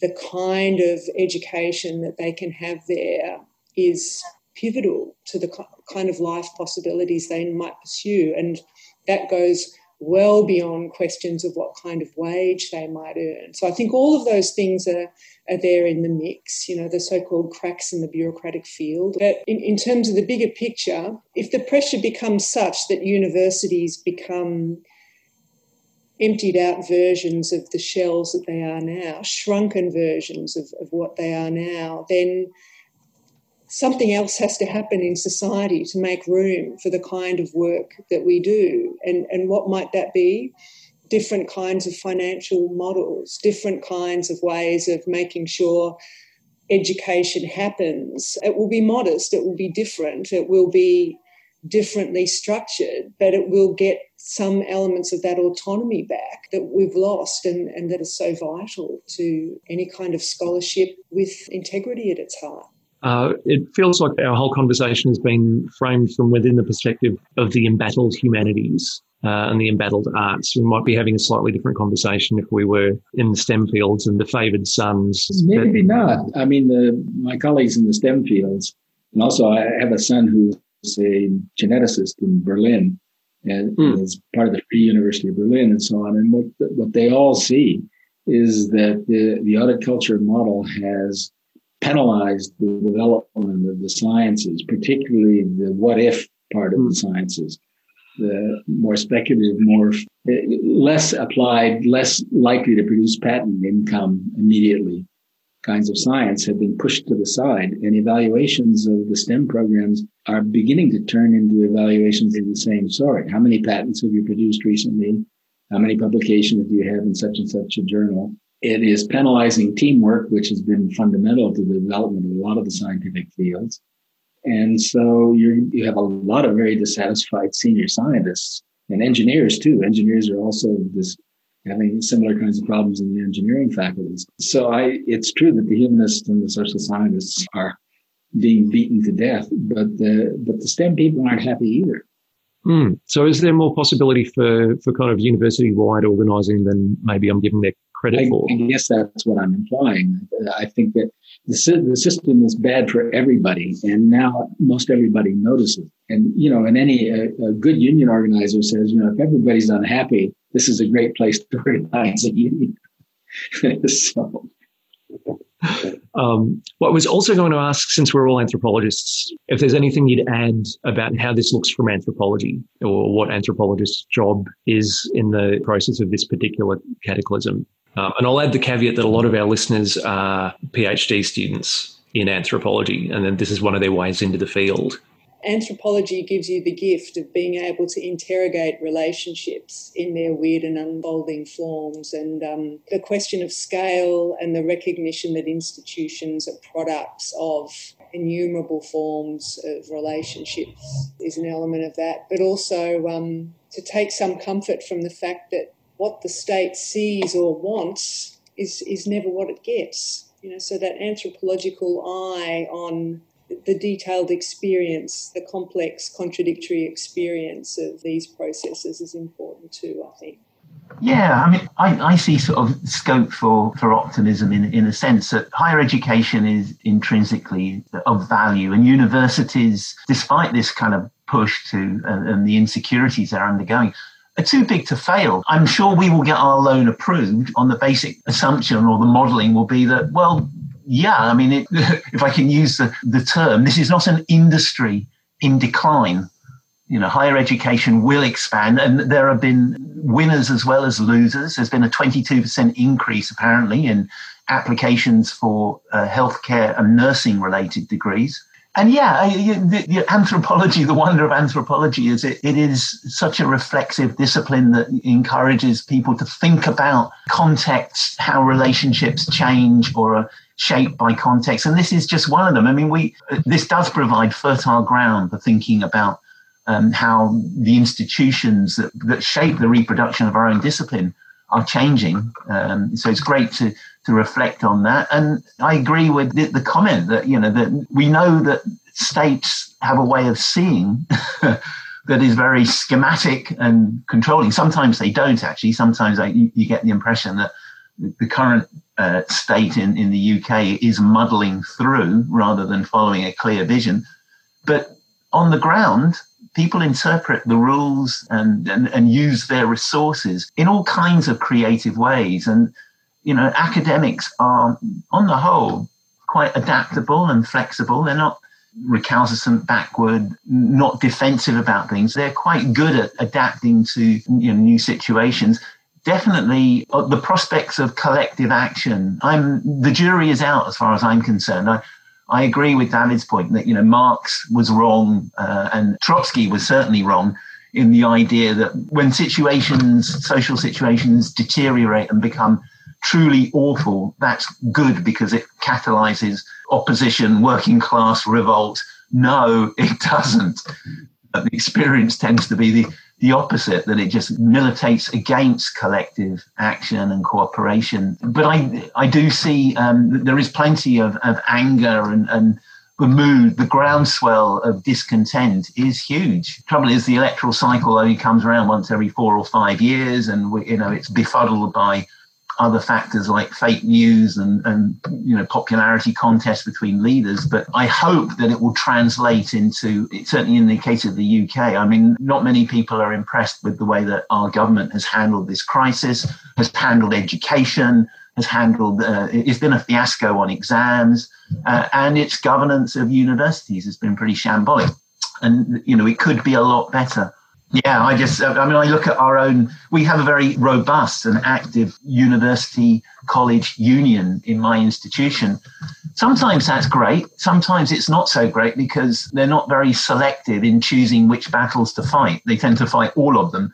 the kind of education that they can have there is pivotal to the kind of life possibilities they might pursue. And that goes well beyond questions of what kind of wage they might earn. So I think all of those things are, are there in the mix, you know, the so called cracks in the bureaucratic field. But in, in terms of the bigger picture, if the pressure becomes such that universities become emptied out versions of the shells that they are now, shrunken versions of, of what they are now, then something else has to happen in society to make room for the kind of work that we do. And, and what might that be? Different kinds of financial models, different kinds of ways of making sure education happens. It will be modest, it will be different, it will be differently structured, but it will get some elements of that autonomy back that we've lost and, and that is so vital to any kind of scholarship with integrity at its heart. Uh, it feels like our whole conversation has been framed from within the perspective of the embattled humanities uh, and the embattled arts. We might be having a slightly different conversation if we were in the STEM fields and the favoured sons. Maybe but, not. I mean, the, my colleagues in the STEM fields, and also I have a son who's a geneticist in Berlin and mm. is part of the Free University of Berlin and so on. And what, what they all see is that the, the audit culture model has penalized the development of the sciences, particularly the what if part of the hmm. sciences, the more speculative, more less applied, less likely to produce patent income immediately kinds of science have been pushed to the side and evaluations of the STEM programs are beginning to turn into evaluations of the same sort. How many patents have you produced recently? How many publications do you have in such and such a journal? It is penalizing teamwork, which has been fundamental to the development of a lot of the scientific fields. And so you you have a lot of very dissatisfied senior scientists and engineers too. Engineers are also this, having similar kinds of problems in the engineering faculties. So I, it's true that the humanists and the social scientists are being beaten to death, but the but the STEM people aren't happy either. Mm. So is there more possibility for for kind of university wide organising than maybe I'm giving their credit I, for. I guess that's what I'm implying. I think that the, the system is bad for everybody, and now most everybody notices. And you know, and any a, a good union organizer says, you know, if everybody's unhappy, this is a great place to organize a union. so. Um, what I was also going to ask, since we're all anthropologists, if there's anything you'd add about how this looks from anthropology or what anthropologist's job is in the process of this particular cataclysm. Um, and I'll add the caveat that a lot of our listeners are PhD students in anthropology, and then this is one of their ways into the field. Anthropology gives you the gift of being able to interrogate relationships in their weird and unfolding forms. And um, the question of scale and the recognition that institutions are products of innumerable forms of relationships is an element of that. But also um, to take some comfort from the fact that what the state sees or wants is is never what it gets. You know, so that anthropological eye on the detailed experience, the complex, contradictory experience of these processes is important too, I think. Yeah, I mean, I, I see sort of scope for, for optimism in, in a sense that higher education is intrinsically of value, and universities, despite this kind of push to uh, and the insecurities they're undergoing, are too big to fail. I'm sure we will get our loan approved on the basic assumption or the modeling will be that, well, yeah, I mean, it, if I can use the, the term, this is not an industry in decline. You know, higher education will expand, and there have been winners as well as losers. There's been a 22% increase, apparently, in applications for uh, healthcare and nursing related degrees and yeah, the, the anthropology, the wonder of anthropology is it, it is such a reflexive discipline that encourages people to think about context, how relationships change or are shaped by context. And this is just one of them. I mean, we, this does provide fertile ground for thinking about um, how the institutions that, that shape the reproduction of our own discipline are changing. Um, so it's great to to reflect on that. And I agree with the, the comment that you know that we know that states have a way of seeing that is very schematic and controlling. Sometimes they don't actually. Sometimes they, you, you, get the impression that the current uh, state in, in the UK is muddling through rather than following a clear vision. But on the ground, people interpret the rules and, and, and use their resources in all kinds of creative ways. And, you know, academics are, on the whole, quite adaptable and flexible. They're not recalcitrant, backward, not defensive about things. They're quite good at adapting to you know, new situations. Definitely, uh, the prospects of collective action. I'm the jury is out as far as I'm concerned. I, I agree with David's point that you know Marx was wrong uh, and Trotsky was certainly wrong in the idea that when situations, social situations, deteriorate and become truly awful, that's good because it catalyzes opposition, working class revolt. No, it doesn't. The experience tends to be the, the opposite, that it just militates against collective action and cooperation. But I, I do see um, there is plenty of, of anger and, and the mood, the groundswell of discontent is huge. Trouble is, the electoral cycle only comes around once every four or five years, and we, you know it's befuddled by other factors like fake news and, and you know popularity contests between leaders but i hope that it will translate into certainly in the case of the uk i mean not many people are impressed with the way that our government has handled this crisis has handled education has handled uh, it's been a fiasco on exams uh, and its governance of universities has been pretty shambolic. And you know it could be a lot better yeah, I just, I mean, I look at our own, we have a very robust and active university college union in my institution. Sometimes that's great. Sometimes it's not so great because they're not very selective in choosing which battles to fight. They tend to fight all of them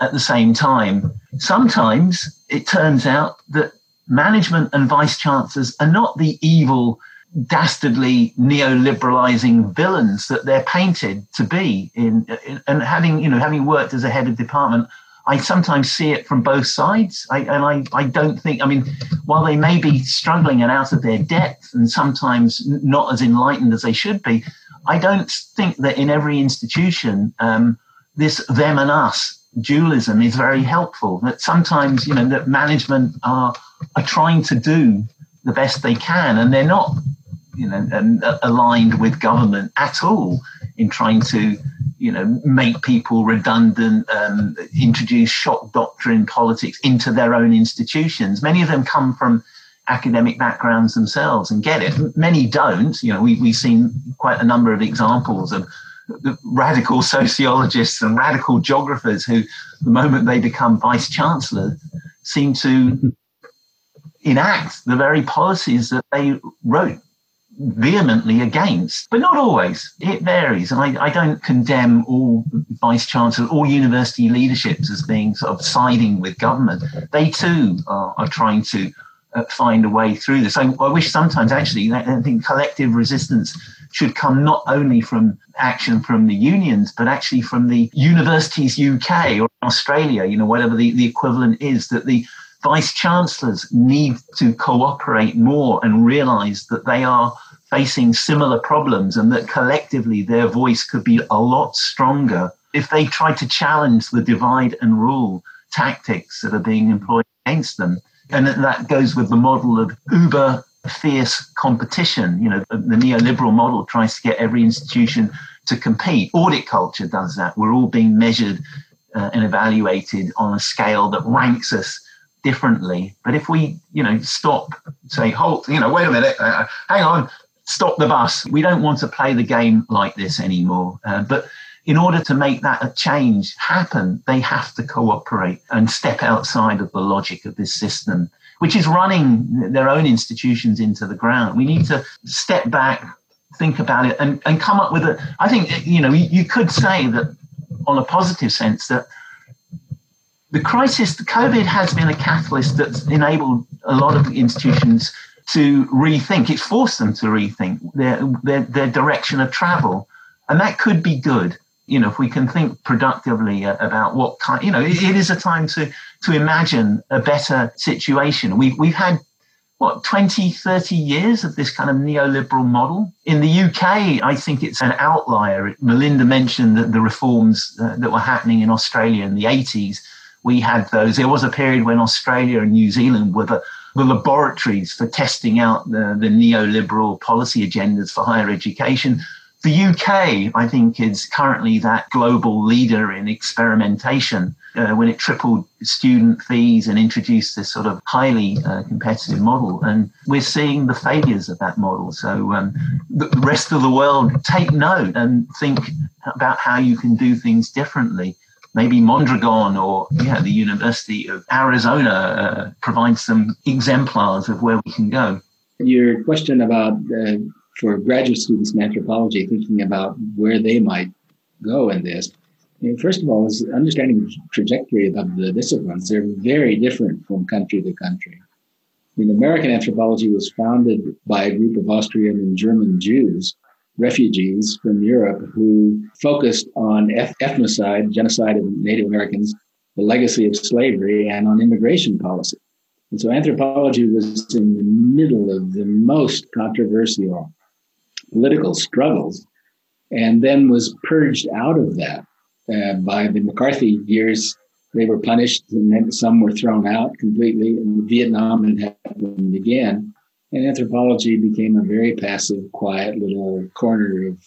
at the same time. Sometimes it turns out that management and vice chancellors are not the evil dastardly neoliberalizing villains that they're painted to be in, in, and having you know having worked as a head of department i sometimes see it from both sides. I, and I, I don't think i mean while they may be struggling and out of their depth and sometimes not as enlightened as they should be i don't think that in every institution um, this them and us dualism is very helpful that sometimes you know that management are are trying to do the best they can and they're not you know, and uh, aligned with government at all in trying to, you know, make people redundant, um, introduce shock doctrine politics into their own institutions. Many of them come from academic backgrounds themselves and get it. Many don't. You know, we, we've seen quite a number of examples of radical sociologists and radical geographers who, the moment they become vice chancellor, seem to enact the very policies that they wrote vehemently against, but not always. It varies. And I, I don't condemn all vice chancellors, all university leaderships as being sort of siding with government. They too are, are trying to uh, find a way through this. I, I wish sometimes actually, I think collective resistance should come not only from action from the unions, but actually from the universities UK or Australia, you know, whatever the, the equivalent is, that the vice chancellors need to cooperate more and realize that they are facing similar problems and that collectively their voice could be a lot stronger if they try to challenge the divide and rule tactics that are being employed against them. And that goes with the model of uber fierce competition. You know, the neoliberal model tries to get every institution to compete. Audit culture does that. We're all being measured uh, and evaluated on a scale that ranks us differently. But if we, you know, stop, say, hold, you know, wait a minute, uh, hang on, stop the bus. We don't want to play the game like this anymore. Uh, but in order to make that a change happen, they have to cooperate and step outside of the logic of this system, which is running their own institutions into the ground. We need to step back, think about it, and, and come up with a. I think, you know, you, you could say that on a positive sense that the crisis, the COVID has been a catalyst that's enabled a lot of institutions to rethink. It's forced them to rethink their, their, their direction of travel. And that could be good. You know, if we can think productively about what kind, you know, it, it is a time to, to imagine a better situation. We've, we've had what 20 30 years of this kind of neoliberal model in the uk i think it's an outlier melinda mentioned that the reforms uh, that were happening in australia in the 80s we had those there was a period when australia and new zealand were the, the laboratories for testing out the, the neoliberal policy agendas for higher education the UK, I think, is currently that global leader in experimentation uh, when it tripled student fees and introduced this sort of highly uh, competitive model. And we're seeing the failures of that model. So um, the rest of the world take note and think about how you can do things differently. Maybe Mondragon or yeah, the University of Arizona uh, provides some exemplars of where we can go. Your question about uh, for graduate students in anthropology thinking about where they might go in this. I mean, first of all, is understanding the trajectory of the disciplines. They're very different from country to country. I mean, American anthropology was founded by a group of Austrian and German Jews, refugees from Europe, who focused on ethnocide, genocide of Native Americans, the legacy of slavery, and on immigration policy. And so anthropology was in the middle of the most controversial political struggles, and then was purged out of that uh, by the McCarthy years. They were punished, and then some were thrown out completely. And Vietnam had happened again, and anthropology became a very passive, quiet little corner of.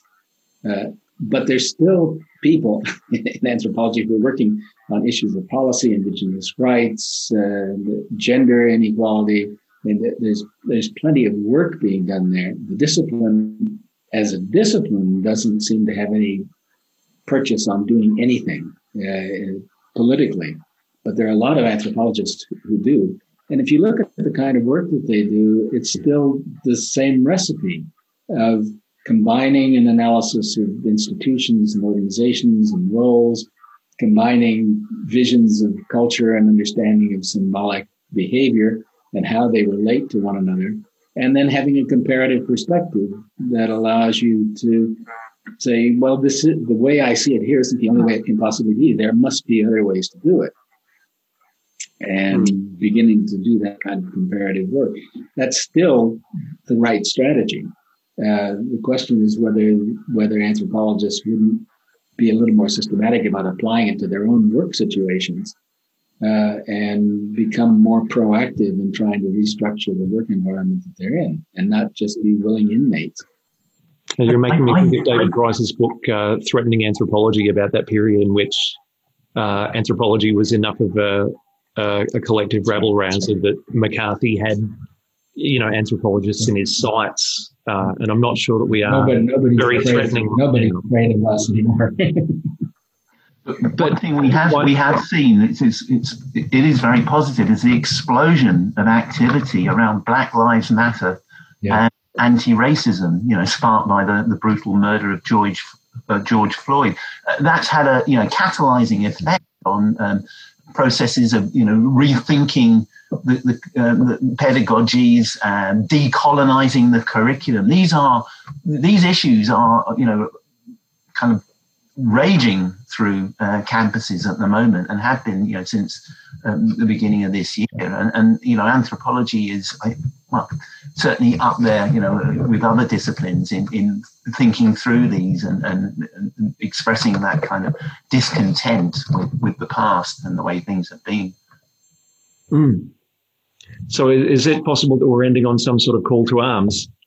Uh, but there's still people in anthropology who are working on issues of policy, indigenous rights, uh, gender inequality, mean, there's there's plenty of work being done there. The discipline, as a discipline, doesn't seem to have any purchase on doing anything uh, politically, but there are a lot of anthropologists who do. And if you look at the kind of work that they do, it's still the same recipe of combining an analysis of institutions and organizations and roles, combining visions of culture and understanding of symbolic behavior and how they relate to one another, and then having a comparative perspective that allows you to say, well, this is the way I see it here isn't the only way it can possibly be. There must be other ways to do it. And beginning to do that kind of comparative work. That's still the right strategy. Uh, the question is whether whether anthropologists wouldn't be a little more systematic about applying it to their own work situations uh, and become more proactive in trying to restructure the work environment that they're in and not just be willing inmates. And you're making me think of David Price's book, uh, Threatening Anthropology, about that period in which uh, anthropology was enough of a, a, a collective rabble rouser that McCarthy had, you know, anthropologists in his sights. Uh, and I'm not sure that we are nobody, very threatening. Nobody's afraid of us anymore. But one thing we have we have seen it's, it's, it's it is very positive is the explosion of activity around Black Lives Matter yeah. and anti-racism. You know, sparked by the, the brutal murder of George uh, George Floyd. Uh, that's had a you know catalyzing effect on um, processes of you know rethinking the, the, uh, the pedagogies and decolonizing the curriculum. These are these issues are you know kind of raging through uh, campuses at the moment and have been, you know, since um, the beginning of this year. And, and you know, anthropology is well, certainly up there, you know, with other disciplines in, in thinking through these and, and, and expressing that kind of discontent with, with the past and the way things have been. Mm. So, is it possible that we're ending on some sort of call to arms?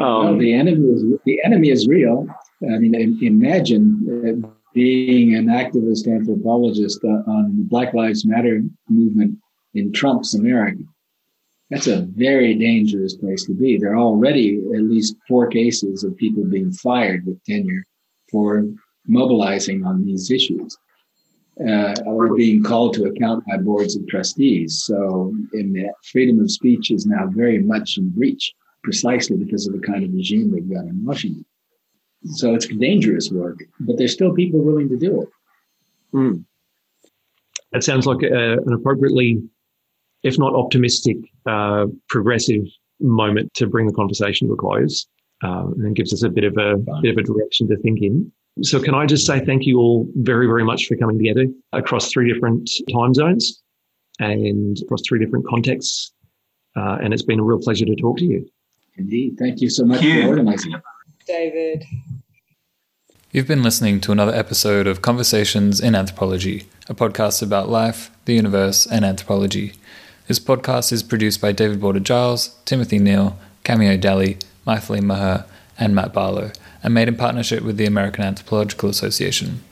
Um, the enemy is the enemy is real. I mean, imagine uh, being an activist anthropologist on the Black Lives Matter movement in Trump's America. That's a very dangerous place to be. There are already at least four cases of people being fired with tenure for mobilizing on these issues. Uh, or being called to account by boards of trustees. So, freedom of speech is now very much in breach precisely because of the kind of regime we've got in Washington. So it's dangerous work, but there's still people willing to do it. Mm. That sounds like a, an appropriately, if not optimistic, uh, progressive moment to bring the conversation to a close, uh, and gives us a bit of a Fine. bit of a direction to think in. So, can I just say thank you all very, very much for coming together across three different time zones and across three different contexts. Uh, and it's been a real pleasure to talk to you. Indeed. Thank you so much Thank you. for organizing. David. You've been listening to another episode of Conversations in Anthropology, a podcast about life, the universe, and anthropology. This podcast is produced by David Boarder Giles, Timothy Neale, Cameo Dalley, Mythili Maher, and Matt Barlow, and made in partnership with the American Anthropological Association.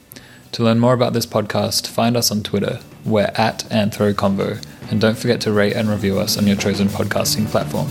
To learn more about this podcast, find us on Twitter. We're at AnthroConvo, and don't forget to rate and review us on your chosen podcasting platform.